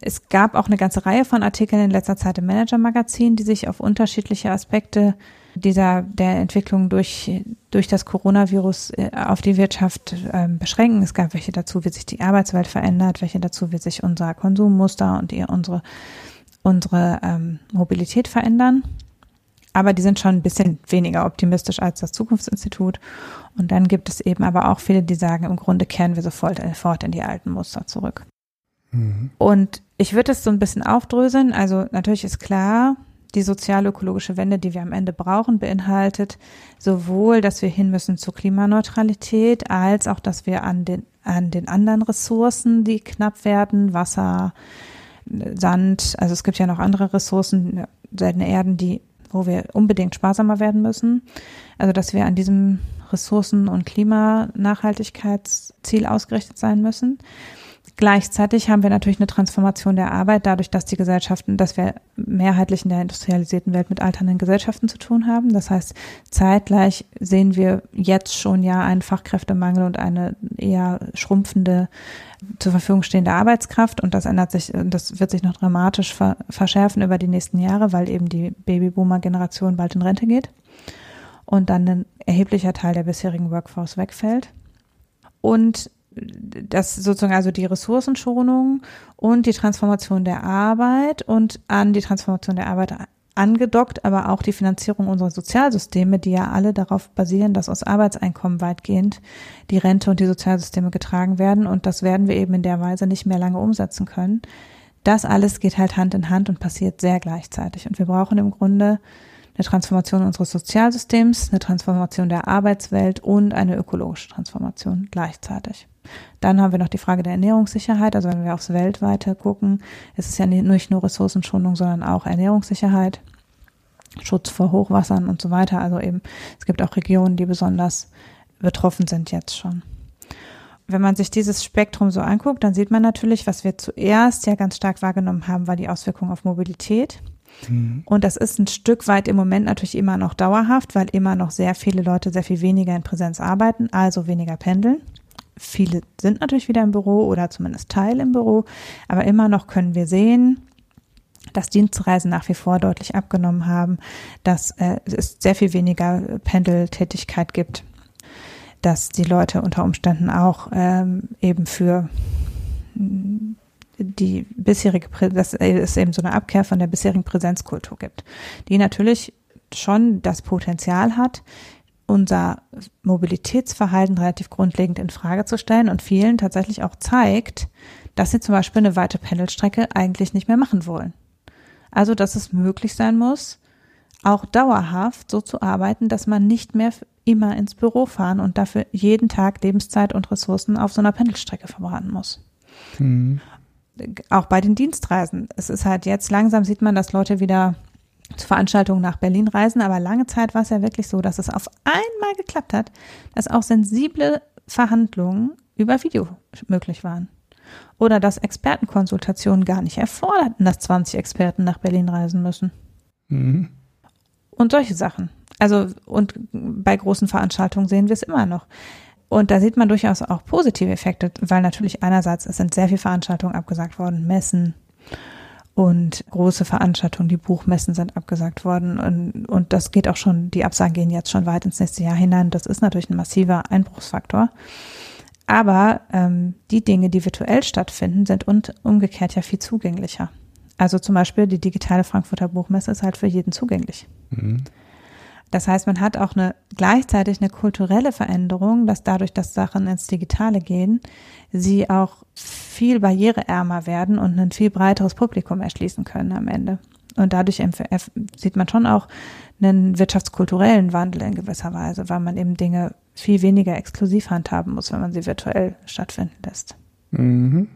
Es gab auch eine ganze Reihe von Artikeln in letzter Zeit im Manager-Magazin, die sich auf unterschiedliche Aspekte dieser der Entwicklung durch durch das Coronavirus äh, auf die Wirtschaft äh, beschränken. Es gab welche dazu, wie sich die Arbeitswelt verändert, welche dazu, wie sich unser Konsummuster und ihr, unsere unsere ähm, Mobilität verändern aber die sind schon ein bisschen weniger optimistisch als das Zukunftsinstitut. Und dann gibt es eben aber auch viele, die sagen, im Grunde kehren wir sofort, sofort in die alten Muster zurück. Mhm. Und ich würde es so ein bisschen aufdröseln. Also natürlich ist klar, die sozial-ökologische Wende, die wir am Ende brauchen, beinhaltet sowohl, dass wir hin müssen zur Klimaneutralität, als auch, dass wir an den, an den anderen Ressourcen, die knapp werden, Wasser, Sand, also es gibt ja noch andere Ressourcen, seltene Erden, die wo wir unbedingt sparsamer werden müssen. Also dass wir an diesem Ressourcen- und Klimanachhaltigkeitsziel ausgerichtet sein müssen. Gleichzeitig haben wir natürlich eine Transformation der Arbeit, dadurch, dass die Gesellschaften, dass wir mehrheitlich in der industrialisierten Welt mit alternden Gesellschaften zu tun haben. Das heißt, zeitgleich sehen wir jetzt schon ja einen Fachkräftemangel und eine eher schrumpfende zur Verfügung stehende Arbeitskraft und das ändert sich, das wird sich noch dramatisch verschärfen über die nächsten Jahre, weil eben die Babyboomer-Generation bald in Rente geht und dann ein erheblicher Teil der bisherigen Workforce wegfällt. Und das sozusagen also die Ressourcenschonung und die Transformation der Arbeit und an die Transformation der Arbeit angedockt, aber auch die Finanzierung unserer Sozialsysteme, die ja alle darauf basieren, dass aus Arbeitseinkommen weitgehend die Rente und die Sozialsysteme getragen werden. Und das werden wir eben in der Weise nicht mehr lange umsetzen können. Das alles geht halt Hand in Hand und passiert sehr gleichzeitig. Und wir brauchen im Grunde eine Transformation unseres Sozialsystems, eine Transformation der Arbeitswelt und eine ökologische Transformation gleichzeitig. Dann haben wir noch die Frage der Ernährungssicherheit. Also wenn wir aufs Weltweite gucken, ist es ja nicht nur Ressourcenschonung, sondern auch Ernährungssicherheit, Schutz vor Hochwassern und so weiter. Also eben, es gibt auch Regionen, die besonders betroffen sind jetzt schon. Wenn man sich dieses Spektrum so anguckt, dann sieht man natürlich, was wir zuerst ja ganz stark wahrgenommen haben, war die Auswirkung auf Mobilität. Mhm. Und das ist ein Stück weit im Moment natürlich immer noch dauerhaft, weil immer noch sehr viele Leute sehr viel weniger in Präsenz arbeiten, also weniger pendeln. Viele sind natürlich wieder im Büro oder zumindest Teil im Büro, aber immer noch können wir sehen, dass Dienstreisen nach wie vor deutlich abgenommen haben, dass äh, es sehr viel weniger Pendeltätigkeit gibt, dass die Leute unter Umständen auch ähm, eben für die bisherige, dass es eben so eine Abkehr von der bisherigen Präsenzkultur gibt, die natürlich schon das Potenzial hat, unser Mobilitätsverhalten relativ grundlegend in Frage zu stellen und vielen tatsächlich auch zeigt, dass sie zum Beispiel eine weite Pendelstrecke eigentlich nicht mehr machen wollen. Also, dass es möglich sein muss, auch dauerhaft so zu arbeiten, dass man nicht mehr immer ins Büro fahren und dafür jeden Tag Lebenszeit und Ressourcen auf so einer Pendelstrecke verbraten muss. Mhm. Auch bei den Dienstreisen. Es ist halt jetzt langsam sieht man, dass Leute wieder zu Veranstaltungen nach Berlin reisen, aber lange Zeit war es ja wirklich so, dass es auf einmal geklappt hat, dass auch sensible Verhandlungen über Video möglich waren. Oder dass Expertenkonsultationen gar nicht erforderten, dass 20 Experten nach Berlin reisen müssen. Mhm. Und solche Sachen. Also, und bei großen Veranstaltungen sehen wir es immer noch. Und da sieht man durchaus auch positive Effekte, weil natürlich einerseits es sind sehr viele Veranstaltungen abgesagt worden, Messen und große Veranstaltungen, die Buchmessen sind abgesagt worden und, und das geht auch schon, die Absagen gehen jetzt schon weit ins nächste Jahr hinein. Das ist natürlich ein massiver Einbruchsfaktor. Aber ähm, die Dinge, die virtuell stattfinden, sind und umgekehrt ja viel zugänglicher. Also zum Beispiel die digitale Frankfurter Buchmesse ist halt für jeden zugänglich. Mhm. Das heißt, man hat auch eine gleichzeitig eine kulturelle Veränderung, dass dadurch, dass Sachen ins Digitale gehen, sie auch viel barriereärmer werden und ein viel breiteres Publikum erschließen können am Ende. Und dadurch sieht man schon auch einen wirtschaftskulturellen Wandel in gewisser Weise, weil man eben Dinge viel weniger exklusiv handhaben muss, wenn man sie virtuell stattfinden lässt. Mhm.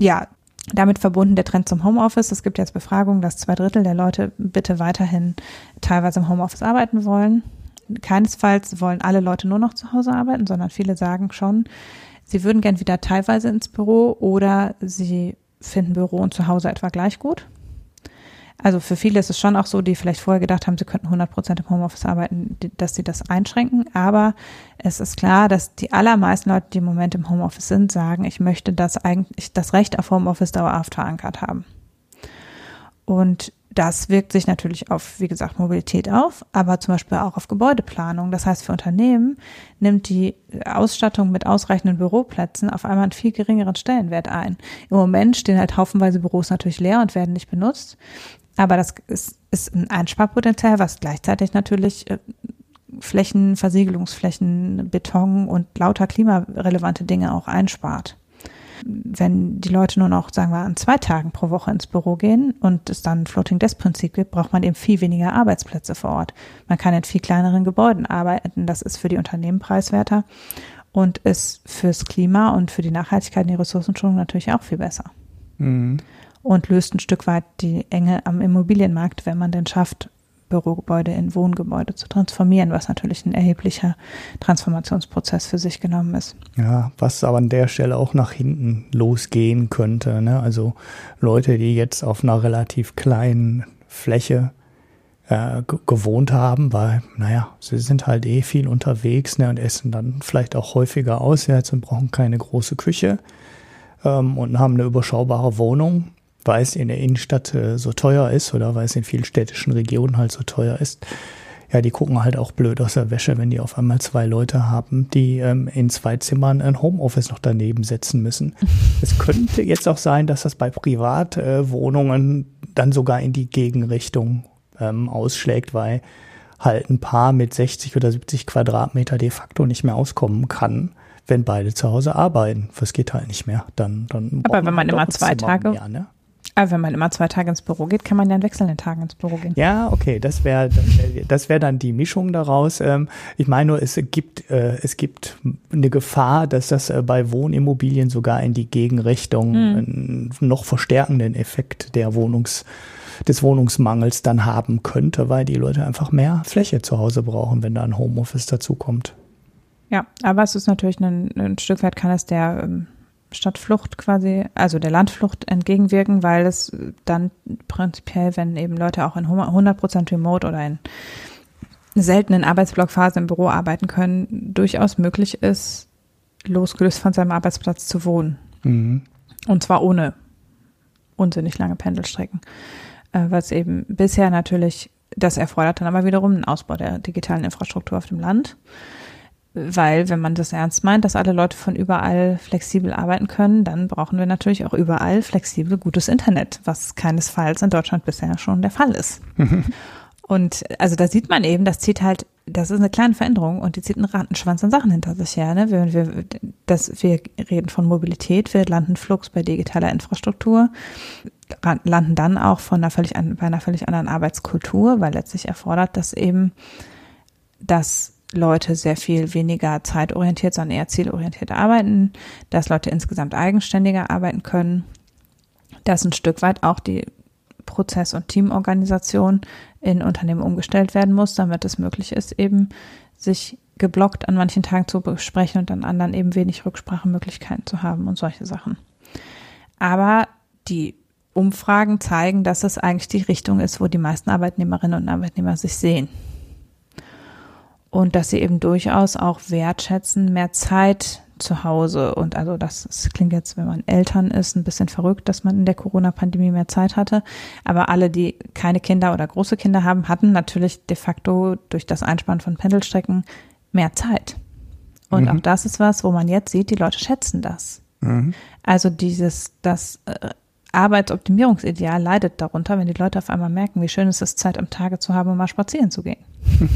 Ja, damit verbunden der Trend zum Homeoffice. Es gibt jetzt Befragungen, dass zwei Drittel der Leute bitte weiterhin teilweise im Homeoffice arbeiten wollen. Keinesfalls wollen alle Leute nur noch zu Hause arbeiten, sondern viele sagen schon, sie würden gern wieder teilweise ins Büro oder sie finden Büro und Zuhause etwa gleich gut. Also für viele ist es schon auch so, die vielleicht vorher gedacht haben, sie könnten 100 Prozent im Homeoffice arbeiten, dass sie das einschränken. Aber es ist klar, dass die allermeisten Leute, die im Moment im Homeoffice sind, sagen, ich möchte das eigentlich, das Recht auf Homeoffice dauerhaft verankert haben. Und das wirkt sich natürlich auf, wie gesagt, Mobilität auf, aber zum Beispiel auch auf Gebäudeplanung. Das heißt, für Unternehmen nimmt die Ausstattung mit ausreichenden Büroplätzen auf einmal einen viel geringeren Stellenwert ein. Im Moment stehen halt haufenweise Büros natürlich leer und werden nicht benutzt. Aber das ist, ist ein Einsparpotenzial, was gleichzeitig natürlich äh, Flächen, Versiegelungsflächen, Beton und lauter klimarelevante Dinge auch einspart. Wenn die Leute nur noch, sagen wir, an zwei Tagen pro Woche ins Büro gehen und es dann ein Floating Desk Prinzip gibt, braucht man eben viel weniger Arbeitsplätze vor Ort. Man kann in viel kleineren Gebäuden arbeiten. Das ist für die Unternehmen preiswerter und ist fürs Klima und für die Nachhaltigkeit und die Ressourcenschonung natürlich auch viel besser. Mhm und löst ein Stück weit die Enge am Immobilienmarkt, wenn man denn schafft, Bürogebäude in Wohngebäude zu transformieren, was natürlich ein erheblicher Transformationsprozess für sich genommen ist. Ja, was aber an der Stelle auch nach hinten losgehen könnte. Ne? Also Leute, die jetzt auf einer relativ kleinen Fläche äh, gewohnt haben, weil, naja, sie sind halt eh viel unterwegs ne, und essen dann vielleicht auch häufiger aus jetzt und brauchen keine große Küche ähm, und haben eine überschaubare Wohnung weil es in der Innenstadt äh, so teuer ist oder weil es in vielen städtischen Regionen halt so teuer ist. Ja, die gucken halt auch blöd aus der Wäsche, wenn die auf einmal zwei Leute haben, die ähm, in zwei Zimmern ein Homeoffice noch daneben setzen müssen. es könnte jetzt auch sein, dass das bei Privatwohnungen äh, dann sogar in die Gegenrichtung ähm, ausschlägt, weil halt ein Paar mit 60 oder 70 Quadratmeter de facto nicht mehr auskommen kann, wenn beide zu Hause arbeiten. Das geht halt nicht mehr. Dann, dann Aber wenn man halt immer zwei Tage, mehr, ne? Aber wenn man immer zwei Tage ins Büro geht, kann man ja an wechselnden Tagen ins Büro gehen. Ja, okay, das wäre das wäre dann die Mischung daraus. Ähm, ich meine nur, es gibt äh, es gibt eine Gefahr, dass das äh, bei Wohnimmobilien sogar in die Gegenrichtung hm. noch verstärkenden Effekt der Wohnungs des Wohnungsmangels dann haben könnte, weil die Leute einfach mehr Fläche zu Hause brauchen, wenn da ein Homeoffice dazukommt. Ja, aber es ist natürlich ein, ein Stück weit kann es der ähm, Stadtflucht quasi, also der Landflucht entgegenwirken, weil es dann prinzipiell, wenn eben Leute auch in 100% Remote oder in seltenen Arbeitsblockphase im Büro arbeiten können, durchaus möglich ist, losgelöst von seinem Arbeitsplatz zu wohnen. Mhm. Und zwar ohne unsinnig lange Pendelstrecken. Äh, was eben bisher natürlich, das erfordert dann aber wiederum einen Ausbau der digitalen Infrastruktur auf dem Land. Weil, wenn man das ernst meint, dass alle Leute von überall flexibel arbeiten können, dann brauchen wir natürlich auch überall flexibel gutes Internet, was keinesfalls in Deutschland bisher schon der Fall ist. Und also da sieht man eben, das zieht halt, das ist eine kleine Veränderung und die zieht einen Rattenschwanz an Sachen hinter sich her. Ne? Wir, wir, das, wir reden von Mobilität, wir landen flugs bei digitaler Infrastruktur, landen dann auch von einer völlig, bei einer völlig anderen Arbeitskultur, weil letztlich erfordert das eben, dass Leute sehr viel weniger zeitorientiert, sondern eher zielorientiert arbeiten, dass Leute insgesamt eigenständiger arbeiten können, dass ein Stück weit auch die Prozess- und Teamorganisation in Unternehmen umgestellt werden muss, damit es möglich ist, eben sich geblockt an manchen Tagen zu besprechen und an anderen eben wenig Rücksprachemöglichkeiten zu haben und solche Sachen. Aber die Umfragen zeigen, dass es eigentlich die Richtung ist, wo die meisten Arbeitnehmerinnen und Arbeitnehmer sich sehen. Und dass sie eben durchaus auch wertschätzen, mehr Zeit zu Hause. Und also das, das klingt jetzt, wenn man Eltern ist, ein bisschen verrückt, dass man in der Corona-Pandemie mehr Zeit hatte. Aber alle, die keine Kinder oder große Kinder haben, hatten natürlich de facto durch das Einsparen von Pendelstrecken mehr Zeit. Und mhm. auch das ist was, wo man jetzt sieht, die Leute schätzen das. Mhm. Also dieses, das äh, Arbeitsoptimierungsideal leidet darunter, wenn die Leute auf einmal merken, wie schön es ist, Zeit am Tage zu haben, um mal spazieren zu gehen.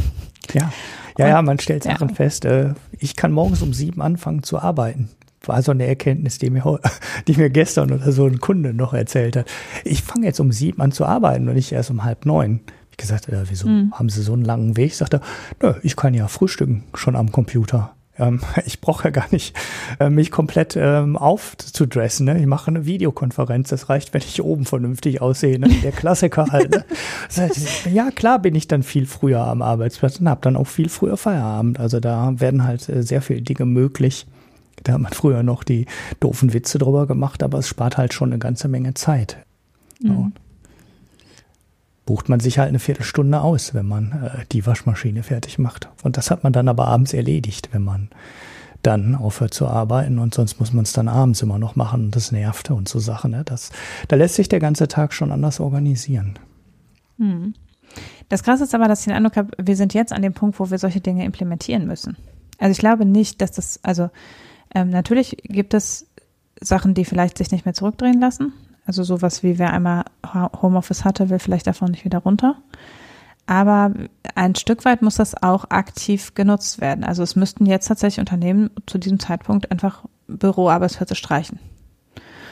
Ja, ja, ja, man stellt Sachen ja. fest. Äh, ich kann morgens um sieben anfangen zu arbeiten. War so eine Erkenntnis, die mir, die mir gestern oder so ein Kunde noch erzählt hat. Ich fange jetzt um sieben an zu arbeiten und nicht erst um halb neun. Ich gesagt, äh, wieso mhm. haben Sie so einen langen Weg? Ich sagte, nö, ich kann ja frühstücken schon am Computer. Ähm, ich brauche ja gar nicht, äh, mich komplett ähm, aufzudressen. Ne? Ich mache eine Videokonferenz. Das reicht, wenn ich oben vernünftig aussehe. Ne? Der Klassiker halt. Ne? ja, klar bin ich dann viel früher am Arbeitsplatz und habe dann auch viel früher Feierabend. Also da werden halt äh, sehr viele Dinge möglich. Da hat man früher noch die doofen Witze drüber gemacht, aber es spart halt schon eine ganze Menge Zeit. Mhm bucht man sich halt eine Viertelstunde aus, wenn man äh, die Waschmaschine fertig macht. Und das hat man dann aber abends erledigt, wenn man dann aufhört zu arbeiten und sonst muss man es dann abends immer noch machen und das nervt und so Sachen. Ne? Das, da lässt sich der ganze Tag schon anders organisieren. Hm. Das Krasse ist aber, dass ich den Eindruck habe, wir sind jetzt an dem Punkt, wo wir solche Dinge implementieren müssen. Also ich glaube nicht, dass das, also ähm, natürlich gibt es Sachen, die vielleicht sich nicht mehr zurückdrehen lassen. Also sowas wie wer einmal Homeoffice hatte, will vielleicht davon nicht wieder runter. Aber ein Stück weit muss das auch aktiv genutzt werden. Also es müssten jetzt tatsächlich Unternehmen zu diesem Zeitpunkt einfach Büroarbeitsplätze streichen.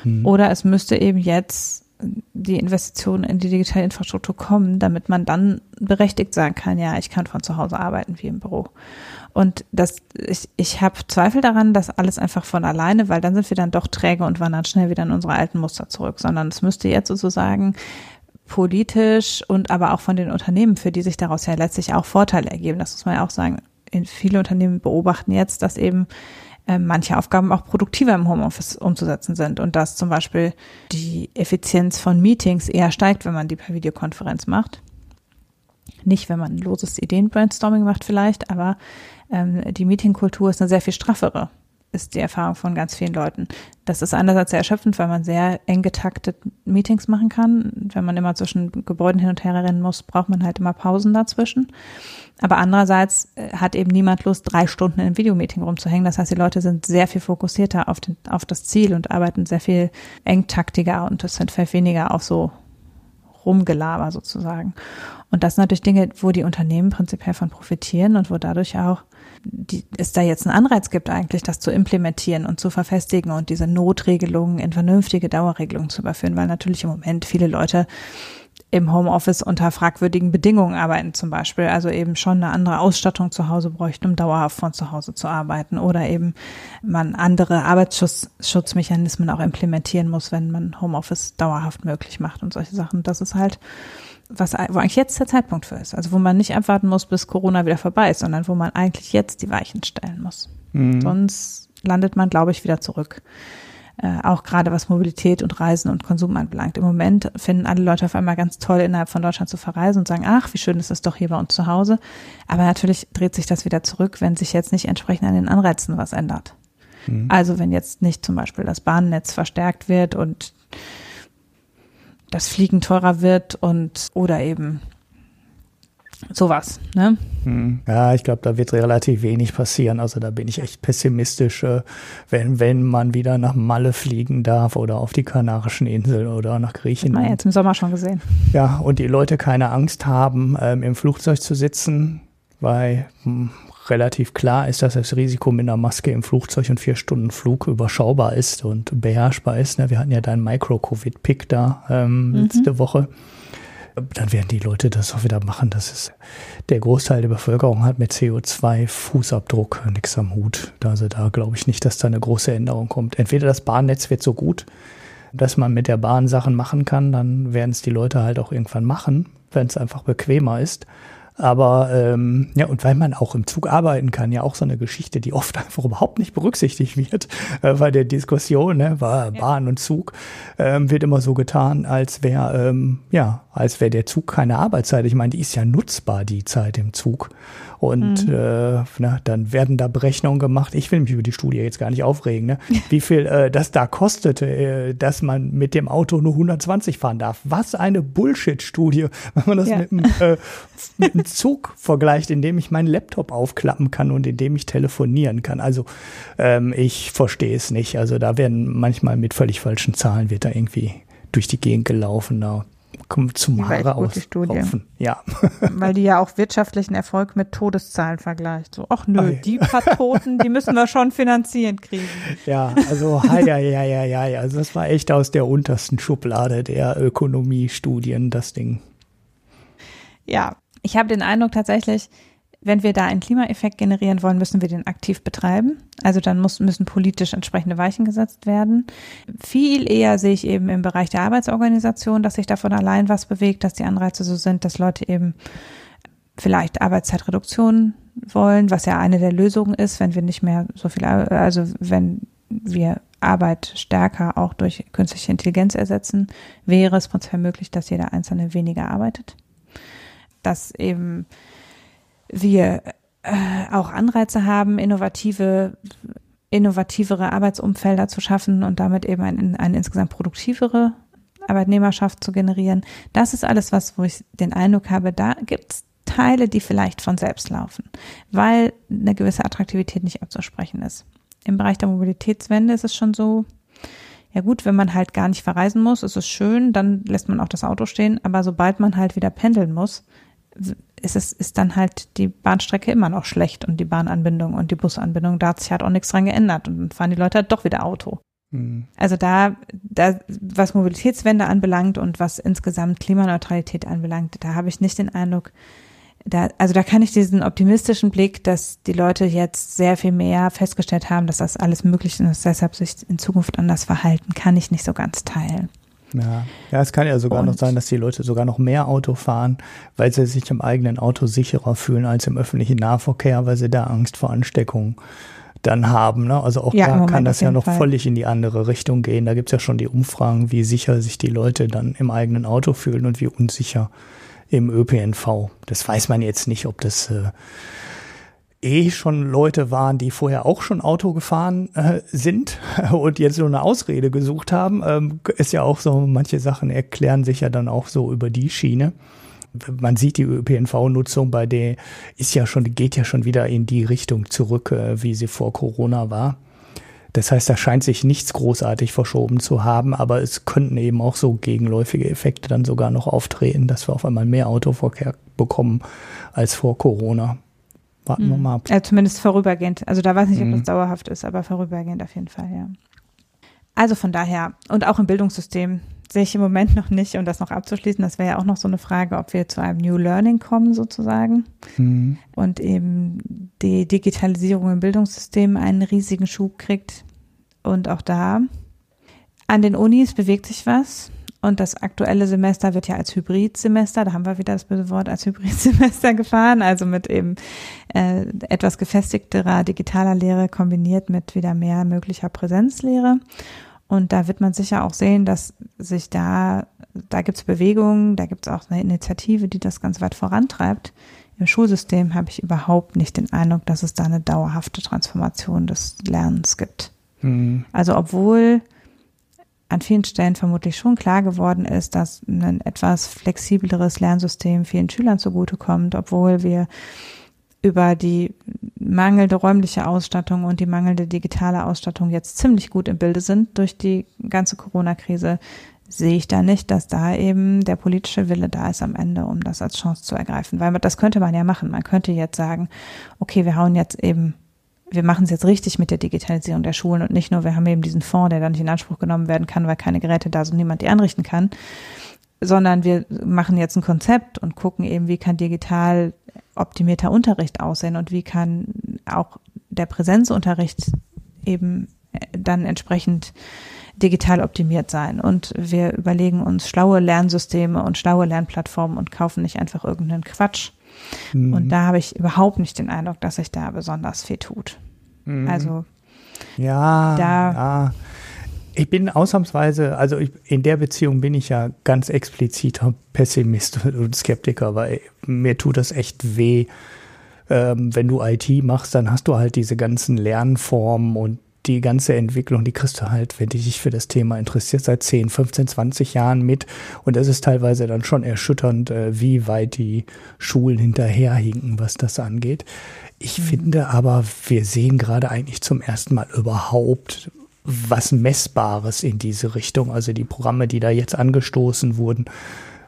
Mhm. Oder es müsste eben jetzt die Investitionen in die digitale Infrastruktur kommen, damit man dann berechtigt sagen kann, ja, ich kann von zu Hause arbeiten wie im Büro. Und das, ich, ich habe Zweifel daran, dass alles einfach von alleine, weil dann sind wir dann doch träge und wandern schnell wieder in unsere alten Muster zurück, sondern es müsste jetzt sozusagen politisch und aber auch von den Unternehmen, für die sich daraus ja letztlich auch Vorteile ergeben. Das muss man ja auch sagen. In viele Unternehmen beobachten jetzt, dass eben äh, manche Aufgaben auch produktiver im Homeoffice umzusetzen sind und dass zum Beispiel die Effizienz von Meetings eher steigt, wenn man die per Videokonferenz macht. Nicht, wenn man ein loses Ideenbrainstorming macht vielleicht, aber ähm, die Meetingkultur ist eine sehr viel straffere, ist die Erfahrung von ganz vielen Leuten. Das ist einerseits sehr erschöpfend, weil man sehr eng getaktet Meetings machen kann. Wenn man immer zwischen Gebäuden hin und her rennen muss, braucht man halt immer Pausen dazwischen. Aber andererseits äh, hat eben niemand Lust, drei Stunden in einem Videomeeting rumzuhängen. Das heißt, die Leute sind sehr viel fokussierter auf, den, auf das Ziel und arbeiten sehr viel engtaktiger und sind viel weniger auf so Rumgelaber sozusagen. Und das sind natürlich Dinge, wo die Unternehmen prinzipiell von profitieren und wo dadurch auch die, es da jetzt einen Anreiz gibt, eigentlich das zu implementieren und zu verfestigen und diese Notregelungen in vernünftige Dauerregelungen zu überführen, weil natürlich im Moment viele Leute im Homeoffice unter fragwürdigen Bedingungen arbeiten zum Beispiel, also eben schon eine andere Ausstattung zu Hause bräuchten, um dauerhaft von zu Hause zu arbeiten oder eben man andere Arbeitsschutzmechanismen auch implementieren muss, wenn man Homeoffice dauerhaft möglich macht und solche Sachen. Das ist halt was, wo eigentlich jetzt der Zeitpunkt für ist. Also wo man nicht abwarten muss, bis Corona wieder vorbei ist, sondern wo man eigentlich jetzt die Weichen stellen muss. Mhm. Sonst landet man, glaube ich, wieder zurück. Äh, auch gerade was Mobilität und Reisen und Konsum anbelangt. Im Moment finden alle Leute auf einmal ganz toll, innerhalb von Deutschland zu verreisen und sagen, ach, wie schön ist es doch hier bei uns zu Hause. Aber natürlich dreht sich das wieder zurück, wenn sich jetzt nicht entsprechend an den Anreizen was ändert. Mhm. Also wenn jetzt nicht zum Beispiel das Bahnnetz verstärkt wird und das Fliegen teurer wird und oder eben sowas. Ne? Hm. Ja, ich glaube, da wird relativ wenig passieren. Also da bin ich echt pessimistisch, äh, wenn, wenn man wieder nach Malle fliegen darf oder auf die Kanarischen Inseln oder nach Griechenland. Hat man jetzt im Sommer schon gesehen. Ja, und die Leute keine Angst haben, ähm, im Flugzeug zu sitzen, weil hm, relativ klar ist, dass das Risiko mit einer Maske im Flugzeug und vier Stunden Flug überschaubar ist und beherrschbar ist. Ne? Wir hatten ja deinen Micro-Covid-Pick da ähm, mhm. letzte Woche. Dann werden die Leute das auch wieder machen. Das ist der Großteil der Bevölkerung hat mit CO2-Fußabdruck nichts am Hut. Also da glaube ich nicht, dass da eine große Änderung kommt. Entweder das Bahnnetz wird so gut, dass man mit der Bahn Sachen machen kann, dann werden es die Leute halt auch irgendwann machen, wenn es einfach bequemer ist. Aber ähm, ja, und weil man auch im Zug arbeiten kann, ja auch so eine Geschichte, die oft einfach überhaupt nicht berücksichtigt wird äh, bei der Diskussion, ne, war Bahn und Zug, ähm, wird immer so getan, als wäre ähm, ja, als wäre der Zug keine Arbeitszeit. Ich meine, die ist ja nutzbar, die Zeit im Zug. Und mhm. äh, na, dann werden da Berechnungen gemacht. Ich will mich über die Studie jetzt gar nicht aufregen, ne? wie viel äh, das da kostete, äh, dass man mit dem Auto nur 120 fahren darf. Was eine Bullshit-Studie, wenn man das ja. mit, einem, äh, mit einem Zug vergleicht, in dem ich meinen Laptop aufklappen kann und in dem ich telefonieren kann. Also ähm, ich verstehe es nicht. Also da werden manchmal mit völlig falschen Zahlen wird da irgendwie durch die Gegend gelaufen. Da kommt zum Haare aus. Ja. Weil die ja auch wirtschaftlichen Erfolg mit Todeszahlen vergleicht. So, ach nö, die paar Toten, die müssen wir schon finanziert kriegen. Ja, also ja, ja, ja, ja, ja. Also das war echt aus der untersten Schublade der Ökonomiestudien, das Ding. Ja, ich habe den Eindruck tatsächlich, wenn wir da einen Klimaeffekt generieren wollen, müssen wir den aktiv betreiben. Also dann muss, müssen politisch entsprechende Weichen gesetzt werden. Viel eher sehe ich eben im Bereich der Arbeitsorganisation, dass sich davon allein was bewegt, dass die Anreize so sind, dass Leute eben vielleicht Arbeitszeitreduktion wollen, was ja eine der Lösungen ist, wenn wir nicht mehr so viel, also wenn wir Arbeit stärker auch durch künstliche Intelligenz ersetzen, wäre es prinzipiell möglich, dass jeder Einzelne weniger arbeitet. Dass eben wir äh, auch Anreize haben, innovative, innovativere Arbeitsumfelder zu schaffen und damit eben ein, eine insgesamt produktivere Arbeitnehmerschaft zu generieren. Das ist alles was, wo ich den Eindruck habe, da gibt's Teile, die vielleicht von selbst laufen, weil eine gewisse Attraktivität nicht abzusprechen ist. Im Bereich der Mobilitätswende ist es schon so, ja gut, wenn man halt gar nicht verreisen muss, ist es schön, dann lässt man auch das Auto stehen, aber sobald man halt wieder pendeln muss, ist es ist dann halt die Bahnstrecke immer noch schlecht und die Bahnanbindung und die Busanbindung, da hat sich halt auch nichts dran geändert und dann fahren die Leute halt doch wieder Auto. Mhm. Also da, da, was Mobilitätswende anbelangt und was insgesamt Klimaneutralität anbelangt, da habe ich nicht den Eindruck, da, also da kann ich diesen optimistischen Blick, dass die Leute jetzt sehr viel mehr festgestellt haben, dass das alles möglich ist und deshalb sich in Zukunft anders verhalten, kann ich nicht so ganz teilen. Ja. ja, es kann ja sogar und noch sein, dass die Leute sogar noch mehr Auto fahren, weil sie sich im eigenen Auto sicherer fühlen als im öffentlichen Nahverkehr, weil sie da Angst vor Ansteckung dann haben. Ne? Also auch ja, da kann das ja noch Fall. völlig in die andere Richtung gehen. Da gibt's ja schon die Umfragen, wie sicher sich die Leute dann im eigenen Auto fühlen und wie unsicher im ÖPNV. Das weiß man jetzt nicht, ob das äh, eh schon Leute waren, die vorher auch schon Auto gefahren äh, sind und jetzt so eine Ausrede gesucht haben, ähm, ist ja auch so, manche Sachen erklären sich ja dann auch so über die Schiene. Man sieht die ÖPNV-Nutzung bei der ist ja schon, geht ja schon wieder in die Richtung zurück, äh, wie sie vor Corona war. Das heißt, da scheint sich nichts großartig verschoben zu haben, aber es könnten eben auch so gegenläufige Effekte dann sogar noch auftreten, dass wir auf einmal mehr Autoverkehr bekommen als vor Corona. Warten mhm. wir mal ab. Ja, zumindest vorübergehend. Also da weiß ich nicht, ob das mhm. dauerhaft ist, aber vorübergehend auf jeden Fall, ja. Also von daher, und auch im Bildungssystem sehe ich im Moment noch nicht, um das noch abzuschließen, das wäre ja auch noch so eine Frage, ob wir zu einem New Learning kommen sozusagen mhm. und eben die Digitalisierung im Bildungssystem einen riesigen Schub kriegt. Und auch da an den Unis bewegt sich was. Und das aktuelle Semester wird ja als Hybridsemester, da haben wir wieder das böse Wort, als Hybridsemester gefahren, also mit eben äh, etwas gefestigterer digitaler Lehre kombiniert mit wieder mehr möglicher Präsenzlehre. Und da wird man sicher auch sehen, dass sich da, da gibt's Bewegungen, da gibt's auch eine Initiative, die das ganz weit vorantreibt. Im Schulsystem habe ich überhaupt nicht den Eindruck, dass es da eine dauerhafte Transformation des Lernens gibt. Mhm. Also obwohl an vielen Stellen vermutlich schon klar geworden ist, dass ein etwas flexibleres Lernsystem vielen Schülern zugutekommt, obwohl wir über die mangelnde räumliche Ausstattung und die mangelnde digitale Ausstattung jetzt ziemlich gut im Bilde sind durch die ganze Corona-Krise, sehe ich da nicht, dass da eben der politische Wille da ist am Ende, um das als Chance zu ergreifen. Weil das könnte man ja machen. Man könnte jetzt sagen, okay, wir hauen jetzt eben wir machen es jetzt richtig mit der Digitalisierung der Schulen und nicht nur, wir haben eben diesen Fonds, der dann nicht in Anspruch genommen werden kann, weil keine Geräte da sind niemand die anrichten kann, sondern wir machen jetzt ein Konzept und gucken eben, wie kann digital optimierter Unterricht aussehen und wie kann auch der Präsenzunterricht eben dann entsprechend digital optimiert sein. Und wir überlegen uns schlaue Lernsysteme und schlaue Lernplattformen und kaufen nicht einfach irgendeinen Quatsch, Mhm. Und da habe ich überhaupt nicht den Eindruck, dass sich da besonders viel tut. Mhm. Also ja, da ja. Ich bin ausnahmsweise, also ich, in der Beziehung bin ich ja ganz expliziter Pessimist und Skeptiker, weil mir tut das echt weh. Ähm, wenn du IT machst, dann hast du halt diese ganzen Lernformen und die ganze Entwicklung, die kriegst du halt, wenn du dich für das Thema interessierst, seit 10, 15, 20 Jahren mit. Und es ist teilweise dann schon erschütternd, äh, wie weit die Schulen hinterherhinken, was das angeht. Ich mhm. finde aber, wir sehen gerade eigentlich zum ersten Mal überhaupt was Messbares in diese Richtung. Also die Programme, die da jetzt angestoßen wurden,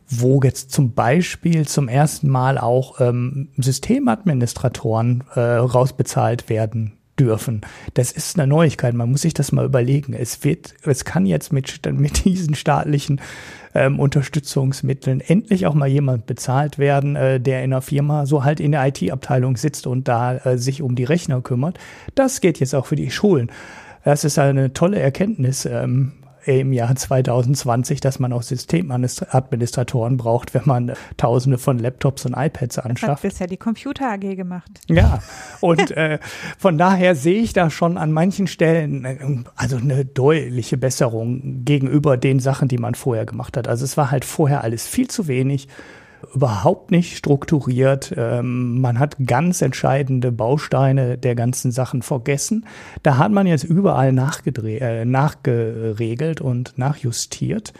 wo jetzt zum Beispiel zum ersten Mal auch ähm, Systemadministratoren äh, rausbezahlt werden dürfen. Das ist eine Neuigkeit. Man muss sich das mal überlegen. Es wird, es kann jetzt mit, mit diesen staatlichen ähm, Unterstützungsmitteln endlich auch mal jemand bezahlt werden, äh, der in einer Firma so halt in der IT-Abteilung sitzt und da äh, sich um die Rechner kümmert. Das geht jetzt auch für die Schulen. Das ist eine tolle Erkenntnis. Ähm, im Jahr 2020, dass man auch Systemadministratoren braucht, wenn man Tausende von Laptops und iPads anschafft. Hat bisher die Computer AG gemacht. Ja, und äh, von daher sehe ich da schon an manchen Stellen äh, also eine deutliche Besserung gegenüber den Sachen, die man vorher gemacht hat. Also es war halt vorher alles viel zu wenig überhaupt nicht strukturiert. Ähm, man hat ganz entscheidende Bausteine der ganzen Sachen vergessen. Da hat man jetzt überall äh, nachgeregelt und nachjustiert.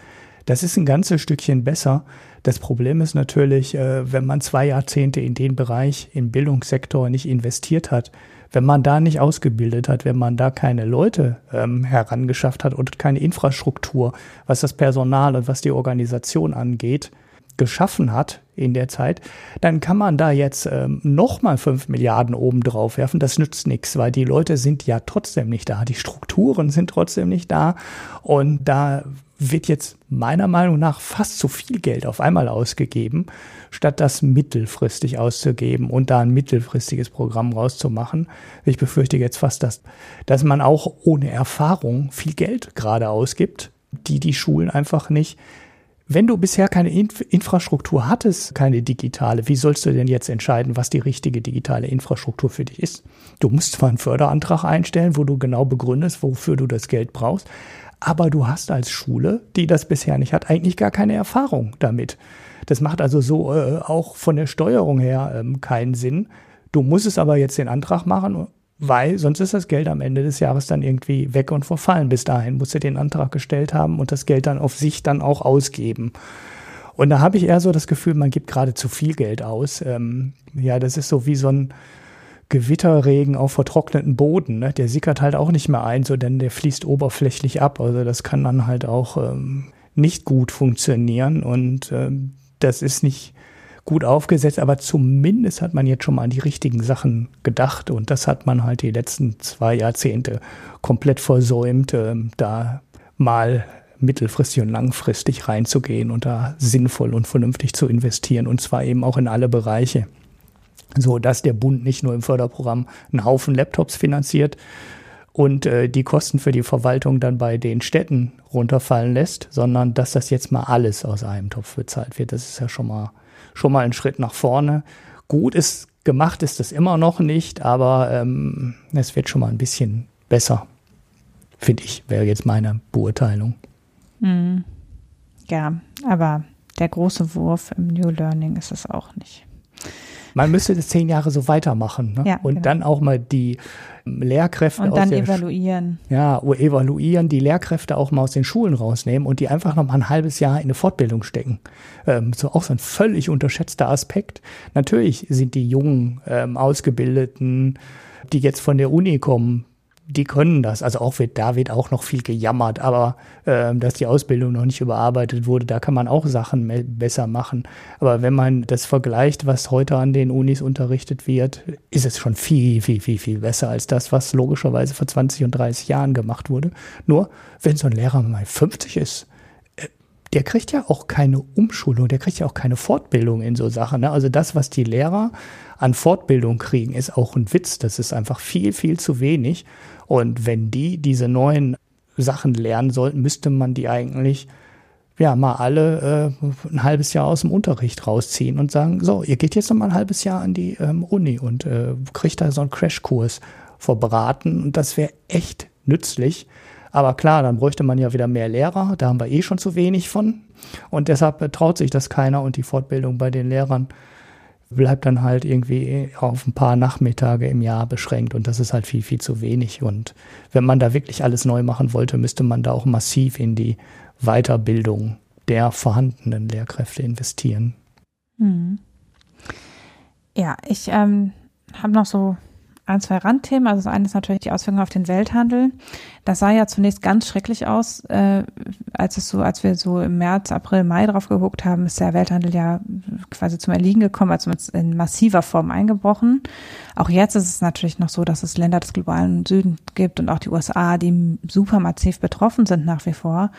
Das ist ein ganzes Stückchen besser. Das Problem ist natürlich, äh, wenn man zwei Jahrzehnte in den Bereich im Bildungssektor nicht investiert hat, wenn man da nicht ausgebildet hat, wenn man da keine Leute ähm, herangeschafft hat und keine Infrastruktur, was das Personal und was die Organisation angeht, geschaffen hat in der Zeit, dann kann man da jetzt ähm, nochmal fünf Milliarden oben drauf werfen. Das nützt nichts, weil die Leute sind ja trotzdem nicht da. Die Strukturen sind trotzdem nicht da. Und da wird jetzt meiner Meinung nach fast zu viel Geld auf einmal ausgegeben, statt das mittelfristig auszugeben und da ein mittelfristiges Programm rauszumachen. Ich befürchte jetzt fast, dass, dass man auch ohne Erfahrung viel Geld gerade ausgibt, die die Schulen einfach nicht wenn du bisher keine Inf Infrastruktur hattest, keine digitale, wie sollst du denn jetzt entscheiden, was die richtige digitale Infrastruktur für dich ist? Du musst zwar einen Förderantrag einstellen, wo du genau begründest, wofür du das Geld brauchst, aber du hast als Schule, die das bisher nicht hat, eigentlich gar keine Erfahrung damit. Das macht also so äh, auch von der Steuerung her ähm, keinen Sinn. Du musst es aber jetzt den Antrag machen weil sonst ist das Geld am Ende des Jahres dann irgendwie weg und verfallen. Bis dahin musst du den Antrag gestellt haben und das Geld dann auf sich dann auch ausgeben. Und da habe ich eher so das Gefühl, man gibt gerade zu viel Geld aus. Ähm, ja, das ist so wie so ein Gewitterregen auf vertrockneten Boden. Ne? Der sickert halt auch nicht mehr ein, so denn der fließt oberflächlich ab. Also das kann dann halt auch ähm, nicht gut funktionieren und ähm, das ist nicht gut aufgesetzt, aber zumindest hat man jetzt schon mal an die richtigen Sachen gedacht und das hat man halt die letzten zwei Jahrzehnte komplett versäumt, äh, da mal mittelfristig und langfristig reinzugehen und da sinnvoll und vernünftig zu investieren und zwar eben auch in alle Bereiche. So dass der Bund nicht nur im Förderprogramm einen Haufen Laptops finanziert und äh, die Kosten für die Verwaltung dann bei den Städten runterfallen lässt, sondern dass das jetzt mal alles aus einem Topf bezahlt wird. Das ist ja schon mal schon mal ein Schritt nach vorne. Gut ist gemacht ist das immer noch nicht, aber ähm, es wird schon mal ein bisschen besser, finde ich, wäre jetzt meine Beurteilung. Mhm. Ja, aber der große Wurf im New Learning ist es auch nicht. Man müsste das zehn Jahre so weitermachen ne? ja, und genau. dann auch mal die Lehrkräfte und dann evaluieren. Ja, evaluieren, die Lehrkräfte auch mal aus den Schulen rausnehmen und die einfach noch mal ein halbes Jahr in eine Fortbildung stecken. Ähm, so auch so ein völlig unterschätzter Aspekt. Natürlich sind die jungen ähm, Ausgebildeten, die jetzt von der Uni kommen, die können das. Also auch wird, da wird auch noch viel gejammert, aber äh, dass die Ausbildung noch nicht überarbeitet wurde, da kann man auch Sachen besser machen. Aber wenn man das vergleicht, was heute an den Unis unterrichtet wird, ist es schon viel, viel, viel, viel besser als das, was logischerweise vor 20 und 30 Jahren gemacht wurde. Nur, wenn so ein Lehrer mal 50 ist, der kriegt ja auch keine Umschulung, der kriegt ja auch keine Fortbildung in so Sachen. Ne? Also das, was die Lehrer an Fortbildung kriegen, ist auch ein Witz. Das ist einfach viel, viel zu wenig. Und wenn die diese neuen Sachen lernen sollten, müsste man die eigentlich ja, mal alle äh, ein halbes Jahr aus dem Unterricht rausziehen und sagen, so, ihr geht jetzt noch mal ein halbes Jahr an die ähm, Uni und äh, kriegt da so einen Crashkurs verbraten und das wäre echt nützlich. Aber klar, dann bräuchte man ja wieder mehr Lehrer, da haben wir eh schon zu wenig von und deshalb traut sich das keiner und die Fortbildung bei den Lehrern bleibt dann halt irgendwie auf ein paar Nachmittage im Jahr beschränkt und das ist halt viel, viel zu wenig. Und wenn man da wirklich alles neu machen wollte, müsste man da auch massiv in die Weiterbildung der vorhandenen Lehrkräfte investieren. Hm. Ja, ich ähm, habe noch so ein, zwei Randthemen. Also das eine ist natürlich die Auswirkungen auf den Welthandel. Das sah ja zunächst ganz schrecklich aus, äh, als es so, als wir so im März, April, Mai drauf geguckt haben, ist der Welthandel ja quasi zum Erliegen gekommen, also in massiver Form eingebrochen. Auch jetzt ist es natürlich noch so, dass es Länder des globalen Süden gibt und auch die USA, die super massiv betroffen sind nach wie vor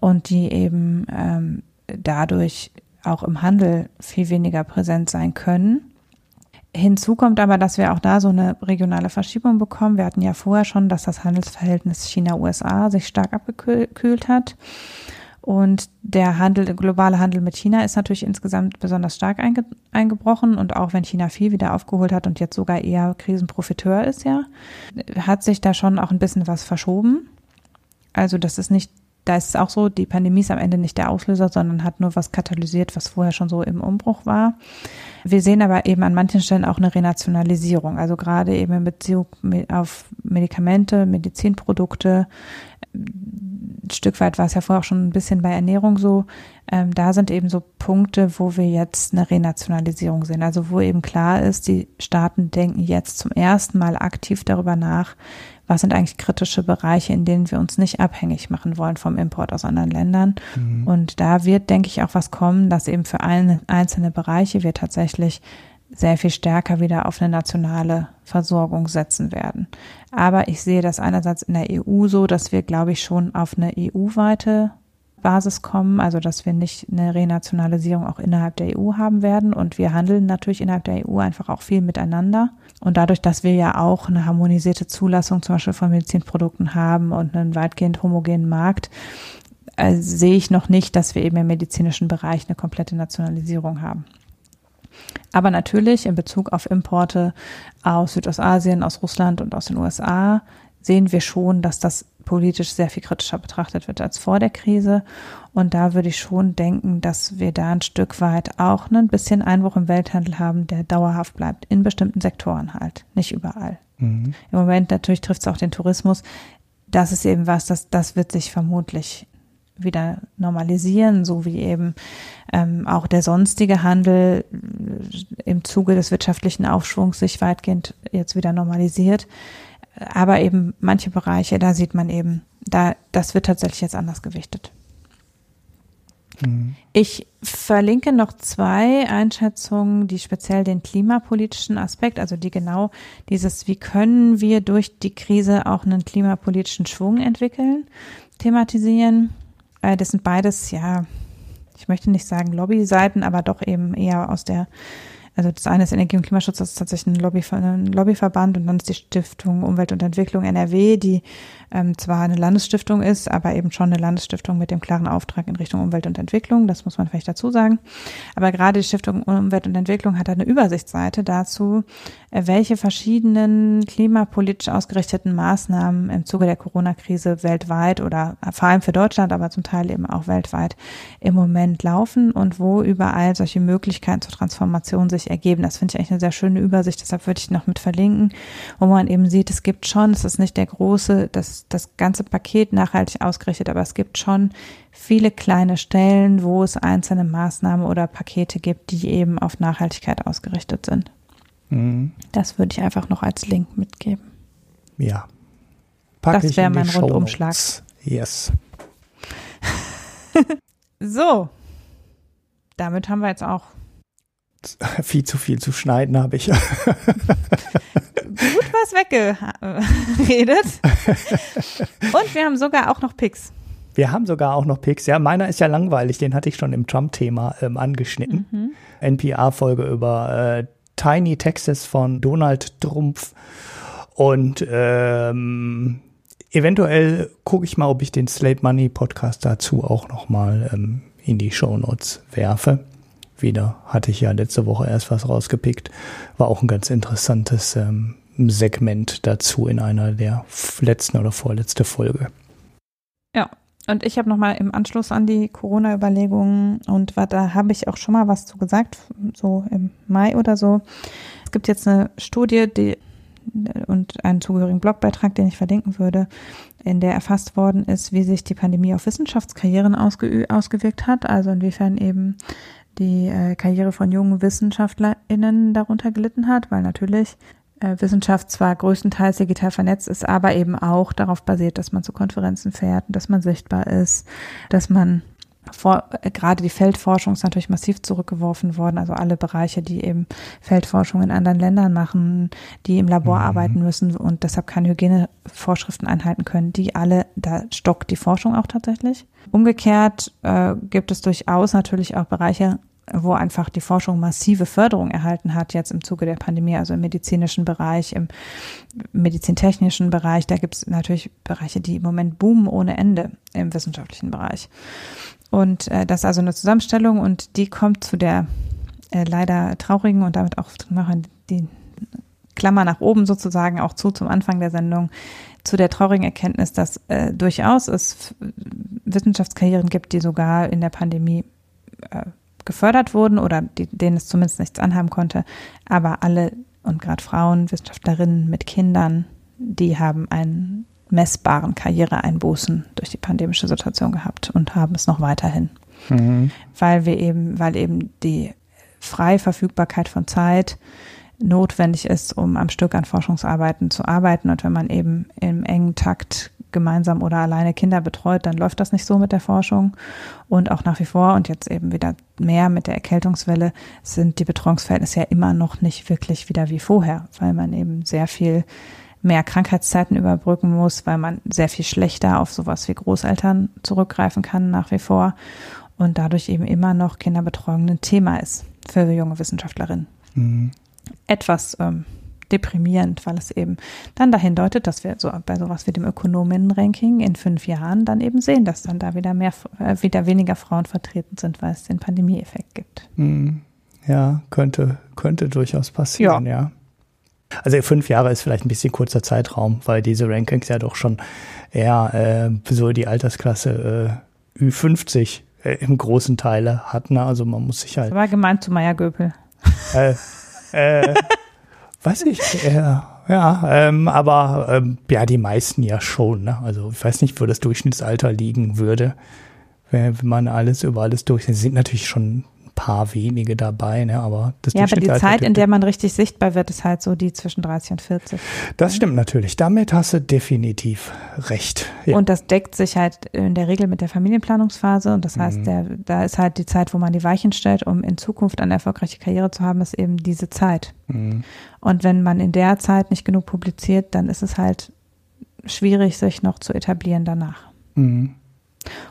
und die eben ähm, dadurch auch im Handel viel weniger präsent sein können. Hinzu kommt aber, dass wir auch da so eine regionale Verschiebung bekommen. Wir hatten ja vorher schon, dass das Handelsverhältnis China-USA sich stark abgekühlt hat. Und der Handel, globale Handel mit China ist natürlich insgesamt besonders stark einge, eingebrochen. Und auch wenn China viel wieder aufgeholt hat und jetzt sogar eher Krisenprofiteur ist, ja, hat sich da schon auch ein bisschen was verschoben. Also das ist nicht da ist es auch so, die Pandemie ist am Ende nicht der Auslöser, sondern hat nur was katalysiert, was vorher schon so im Umbruch war. Wir sehen aber eben an manchen Stellen auch eine Renationalisierung, also gerade eben in Beziehung auf Medikamente, Medizinprodukte. Ein Stück weit war es ja vorher auch schon ein bisschen bei Ernährung so. Ähm, da sind eben so Punkte, wo wir jetzt eine Renationalisierung sehen. Also wo eben klar ist, die Staaten denken jetzt zum ersten Mal aktiv darüber nach, was sind eigentlich kritische Bereiche, in denen wir uns nicht abhängig machen wollen vom Import aus anderen Ländern. Mhm. Und da wird, denke ich, auch was kommen, dass eben für einzelne Bereiche wir tatsächlich sehr viel stärker wieder auf eine nationale Versorgung setzen werden. Aber ich sehe das einerseits in der EU so, dass wir, glaube ich, schon auf eine EU-weite Basis kommen, also dass wir nicht eine Renationalisierung auch innerhalb der EU haben werden. Und wir handeln natürlich innerhalb der EU einfach auch viel miteinander. Und dadurch, dass wir ja auch eine harmonisierte Zulassung zum Beispiel von Medizinprodukten haben und einen weitgehend homogenen Markt, äh, sehe ich noch nicht, dass wir eben im medizinischen Bereich eine komplette Nationalisierung haben. Aber natürlich in Bezug auf Importe aus Südostasien, aus Russland und aus den USA sehen wir schon, dass das politisch sehr viel kritischer betrachtet wird als vor der Krise. Und da würde ich schon denken, dass wir da ein Stück weit auch ein bisschen Einbruch im Welthandel haben, der dauerhaft bleibt, in bestimmten Sektoren halt, nicht überall. Mhm. Im Moment natürlich trifft es auch den Tourismus. Das ist eben was, das, das wird sich vermutlich wieder normalisieren, so wie eben ähm, auch der sonstige Handel im Zuge des wirtschaftlichen Aufschwungs sich weitgehend jetzt wieder normalisiert. Aber eben manche Bereiche, da sieht man eben, da, das wird tatsächlich jetzt anders gewichtet. Mhm. Ich verlinke noch zwei Einschätzungen, die speziell den klimapolitischen Aspekt, also die genau dieses, wie können wir durch die Krise auch einen klimapolitischen Schwung entwickeln, thematisieren. Äh, das sind beides, ja, ich möchte nicht sagen Lobbyseiten, aber doch eben eher aus der also das eine ist Energie- und Klimaschutz, das ist tatsächlich ein, Lobby, ein Lobbyverband und dann ist die Stiftung Umwelt und Entwicklung NRW, die ähm, zwar eine Landesstiftung ist, aber eben schon eine Landesstiftung mit dem klaren Auftrag in Richtung Umwelt und Entwicklung, das muss man vielleicht dazu sagen. Aber gerade die Stiftung Umwelt und Entwicklung hat eine Übersichtsseite dazu, äh, welche verschiedenen klimapolitisch ausgerichteten Maßnahmen im Zuge der Corona-Krise weltweit oder vor allem für Deutschland, aber zum Teil eben auch weltweit im Moment laufen und wo überall solche Möglichkeiten zur Transformation sich ergeben. Das finde ich eigentlich eine sehr schöne Übersicht, deshalb würde ich noch mit verlinken, wo man eben sieht, es gibt schon, es ist nicht der große, das, das ganze Paket nachhaltig ausgerichtet, aber es gibt schon viele kleine Stellen, wo es einzelne Maßnahmen oder Pakete gibt, die eben auf Nachhaltigkeit ausgerichtet sind. Mhm. Das würde ich einfach noch als Link mitgeben. Ja. Pack das wäre mein Rundumschlag. Yes. so. Damit haben wir jetzt auch viel zu viel zu schneiden habe ich. Gut was weggeredet. Und wir haben sogar auch noch Picks. Wir haben sogar auch noch Picks. Ja, meiner ist ja langweilig, den hatte ich schon im Trump-Thema ähm, angeschnitten. Mhm. NPR-Folge über äh, Tiny Texas von Donald Trumpf. Und ähm, Eventuell gucke ich mal, ob ich den Slate Money Podcast dazu auch nochmal ähm, in die Show Notes werfe. Wieder hatte ich ja letzte Woche erst was rausgepickt. War auch ein ganz interessantes ähm, Segment dazu in einer der letzten oder vorletzte Folge. Ja, und ich habe nochmal im Anschluss an die Corona-Überlegungen und da habe ich auch schon mal was zu gesagt, so im Mai oder so. Es gibt jetzt eine Studie, die und einen zugehörigen Blogbeitrag, den ich verlinken würde, in der erfasst worden ist, wie sich die Pandemie auf Wissenschaftskarrieren ausgewirkt hat, also inwiefern eben die äh, Karriere von jungen WissenschaftlerInnen darunter gelitten hat, weil natürlich äh, Wissenschaft zwar größtenteils digital vernetzt ist, aber eben auch darauf basiert, dass man zu Konferenzen fährt, dass man sichtbar ist, dass man vor, äh, gerade die Feldforschung ist natürlich massiv zurückgeworfen worden. Also alle Bereiche, die eben Feldforschung in anderen Ländern machen, die im Labor mhm. arbeiten müssen und deshalb keine Hygienevorschriften einhalten können, die alle, da stockt die Forschung auch tatsächlich. Umgekehrt äh, gibt es durchaus natürlich auch Bereiche, wo einfach die Forschung massive Förderung erhalten hat, jetzt im Zuge der Pandemie, also im medizinischen Bereich, im medizintechnischen Bereich. Da gibt es natürlich Bereiche, die im Moment boomen ohne Ende im wissenschaftlichen Bereich. Und äh, das ist also eine Zusammenstellung und die kommt zu der äh, leider traurigen und damit auch machen die Klammer nach oben sozusagen auch zu zum Anfang der Sendung zu der traurigen Erkenntnis, dass äh, durchaus es Wissenschaftskarrieren gibt, die sogar in der Pandemie äh, gefördert wurden oder die, denen es zumindest nichts anhaben konnte. Aber alle und gerade Frauen, Wissenschaftlerinnen mit Kindern, die haben einen messbaren Karriereeinbußen durch die pandemische Situation gehabt und haben es noch weiterhin. Mhm. Weil wir eben, weil eben die freie Verfügbarkeit von Zeit notwendig ist, um am Stück an Forschungsarbeiten zu arbeiten. Und wenn man eben im engen Takt gemeinsam oder alleine Kinder betreut, dann läuft das nicht so mit der Forschung. Und auch nach wie vor und jetzt eben wieder mehr mit der Erkältungswelle sind die Betreuungsverhältnisse ja immer noch nicht wirklich wieder wie vorher, weil man eben sehr viel mehr Krankheitszeiten überbrücken muss, weil man sehr viel schlechter auf sowas wie Großeltern zurückgreifen kann nach wie vor und dadurch eben immer noch Kinderbetreuung ein Thema ist für junge Wissenschaftlerinnen. Mhm. Etwas ähm, deprimierend, weil es eben dann dahin deutet, dass wir so bei sowas wie dem Ökonominnen-Ranking in fünf Jahren dann eben sehen, dass dann da wieder mehr, äh, wieder weniger Frauen vertreten sind, weil es den Pandemieeffekt gibt. Hm. Ja, könnte, könnte durchaus passieren, ja. ja. Also fünf Jahre ist vielleicht ein bisschen kurzer Zeitraum, weil diese Rankings ja doch schon eher äh, so die Altersklasse äh, Ü50 äh, im großen Teile hatten. Also man muss sich halt. Das war gemeint zu Meier Göpel. Äh, äh, Weiß ich, äh, ja, ähm, aber ähm, ja, die meisten ja schon. Ne? Also ich weiß nicht, wo das Durchschnittsalter liegen würde, wenn, man alles über alles durch. Es sind natürlich schon paar wenige dabei, ne? aber das Ja, aber die Zeit, in der man richtig sichtbar wird, ist halt so die zwischen 30 und 40. Das stimmt natürlich. Damit hast du definitiv recht. Ja. Und das deckt sich halt in der Regel mit der Familienplanungsphase. Und das heißt, mhm. der, da ist halt die Zeit, wo man die Weichen stellt, um in Zukunft eine erfolgreiche Karriere zu haben, ist eben diese Zeit. Mhm. Und wenn man in der Zeit nicht genug publiziert, dann ist es halt schwierig, sich noch zu etablieren danach. Mhm.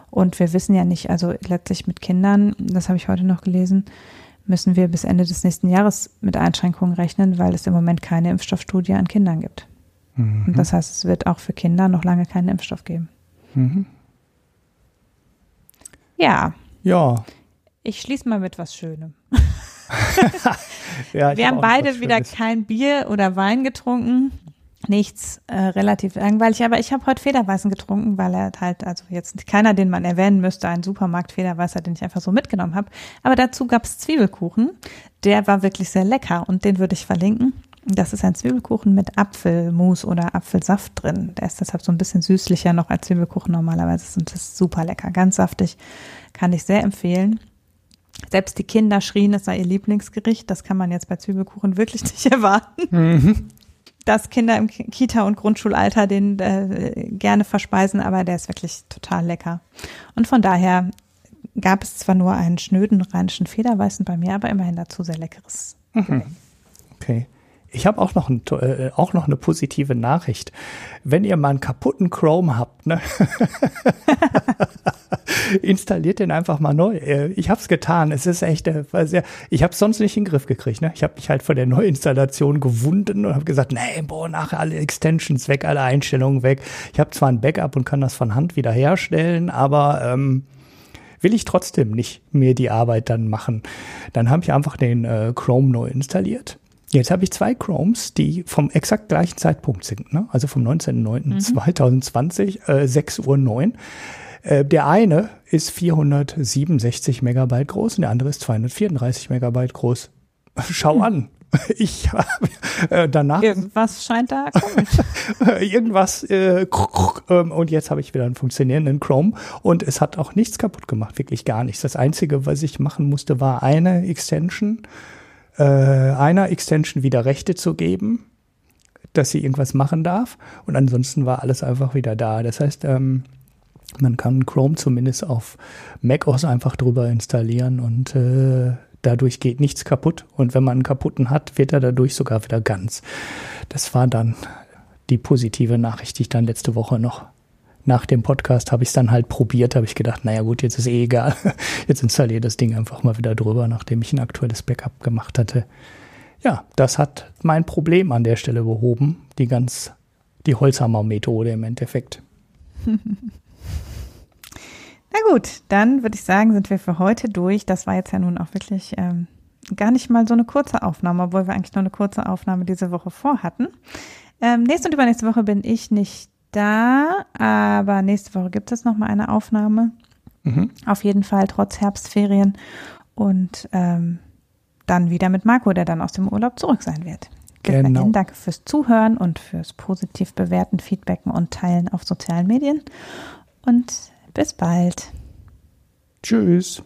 Und wir wissen ja nicht, also letztlich mit Kindern, das habe ich heute noch gelesen, müssen wir bis Ende des nächsten Jahres mit Einschränkungen rechnen, weil es im Moment keine Impfstoffstudie an Kindern gibt. Mhm. Und das heißt, es wird auch für Kinder noch lange keinen Impfstoff geben. Mhm. Ja. Ja. Ich schließe mal mit was Schönem. ja, wir haben beide wieder kein Bier oder Wein getrunken nichts äh, relativ langweilig. Aber ich habe heute Federweißen getrunken, weil er halt, also jetzt keiner, den man erwähnen müsste, ein Supermarkt Federweißer, den ich einfach so mitgenommen habe. Aber dazu gab es Zwiebelkuchen. Der war wirklich sehr lecker und den würde ich verlinken. Das ist ein Zwiebelkuchen mit Apfelmus oder Apfelsaft drin. Der ist deshalb so ein bisschen süßlicher noch als Zwiebelkuchen normalerweise. Und das ist super lecker, ganz saftig. Kann ich sehr empfehlen. Selbst die Kinder schrien, es sei ihr Lieblingsgericht. Das kann man jetzt bei Zwiebelkuchen wirklich nicht erwarten. Mhm dass Kinder im Kita- und Grundschulalter den äh, gerne verspeisen, aber der ist wirklich total lecker. Und von daher gab es zwar nur einen schnöden rheinischen Federweißen bei mir, aber immerhin dazu sehr leckeres. Mhm. Okay. Ich habe auch noch, ein, äh, auch noch eine positive Nachricht. Wenn ihr mal einen kaputten Chrome habt, ne? installiert den einfach mal neu. Äh, ich habe es getan. Es ist echt, äh, sehr, ich habe es sonst nicht in den Griff gekriegt. Ne? Ich habe mich halt vor der Neuinstallation gewunden und habe gesagt, nee, boah, nachher alle Extensions weg, alle Einstellungen weg. Ich habe zwar ein Backup und kann das von Hand wieder herstellen, aber ähm, will ich trotzdem nicht mehr die Arbeit dann machen. Dann habe ich einfach den äh, Chrome neu installiert. Jetzt habe ich zwei Chromes, die vom exakt gleichen Zeitpunkt sind, ne? also vom 19.09.2020, mhm. äh, 6 Uhr 9. Äh, der eine ist 467 Megabyte groß und der andere ist 234 Megabyte groß. Schau hm. an. Ich habe äh, danach. Irgendwas scheint da komisch. irgendwas. Äh, ähm, und jetzt habe ich wieder einen funktionierenden Chrome und es hat auch nichts kaputt gemacht, wirklich gar nichts. Das Einzige, was ich machen musste, war eine Extension, äh, einer Extension wieder Rechte zu geben, dass sie irgendwas machen darf. Und ansonsten war alles einfach wieder da. Das heißt, ähm, man kann Chrome zumindest auf macOS einfach drüber installieren und äh, dadurch geht nichts kaputt. Und wenn man einen kaputten hat, wird er dadurch sogar wieder ganz. Das war dann die positive Nachricht, die ich dann letzte Woche noch nach dem Podcast habe ich es dann halt probiert, habe ich gedacht, naja gut, jetzt ist eh egal. Jetzt installiere das Ding einfach mal wieder drüber, nachdem ich ein aktuelles Backup gemacht hatte. Ja, das hat mein Problem an der Stelle behoben, die ganz, die Holzhammer-Methode im Endeffekt. Na gut, dann würde ich sagen, sind wir für heute durch. Das war jetzt ja nun auch wirklich ähm, gar nicht mal so eine kurze Aufnahme, obwohl wir eigentlich nur eine kurze Aufnahme diese Woche vorhatten. Ähm, nächste und übernächste Woche bin ich nicht da, aber nächste Woche gibt es noch mal eine Aufnahme. Mhm. Auf jeden Fall trotz Herbstferien und ähm, dann wieder mit Marco, der dann aus dem Urlaub zurück sein wird. Genau. Dahin, danke fürs Zuhören und fürs positiv bewerten, Feedbacken und Teilen auf sozialen Medien. Und bis bald. Tschüss.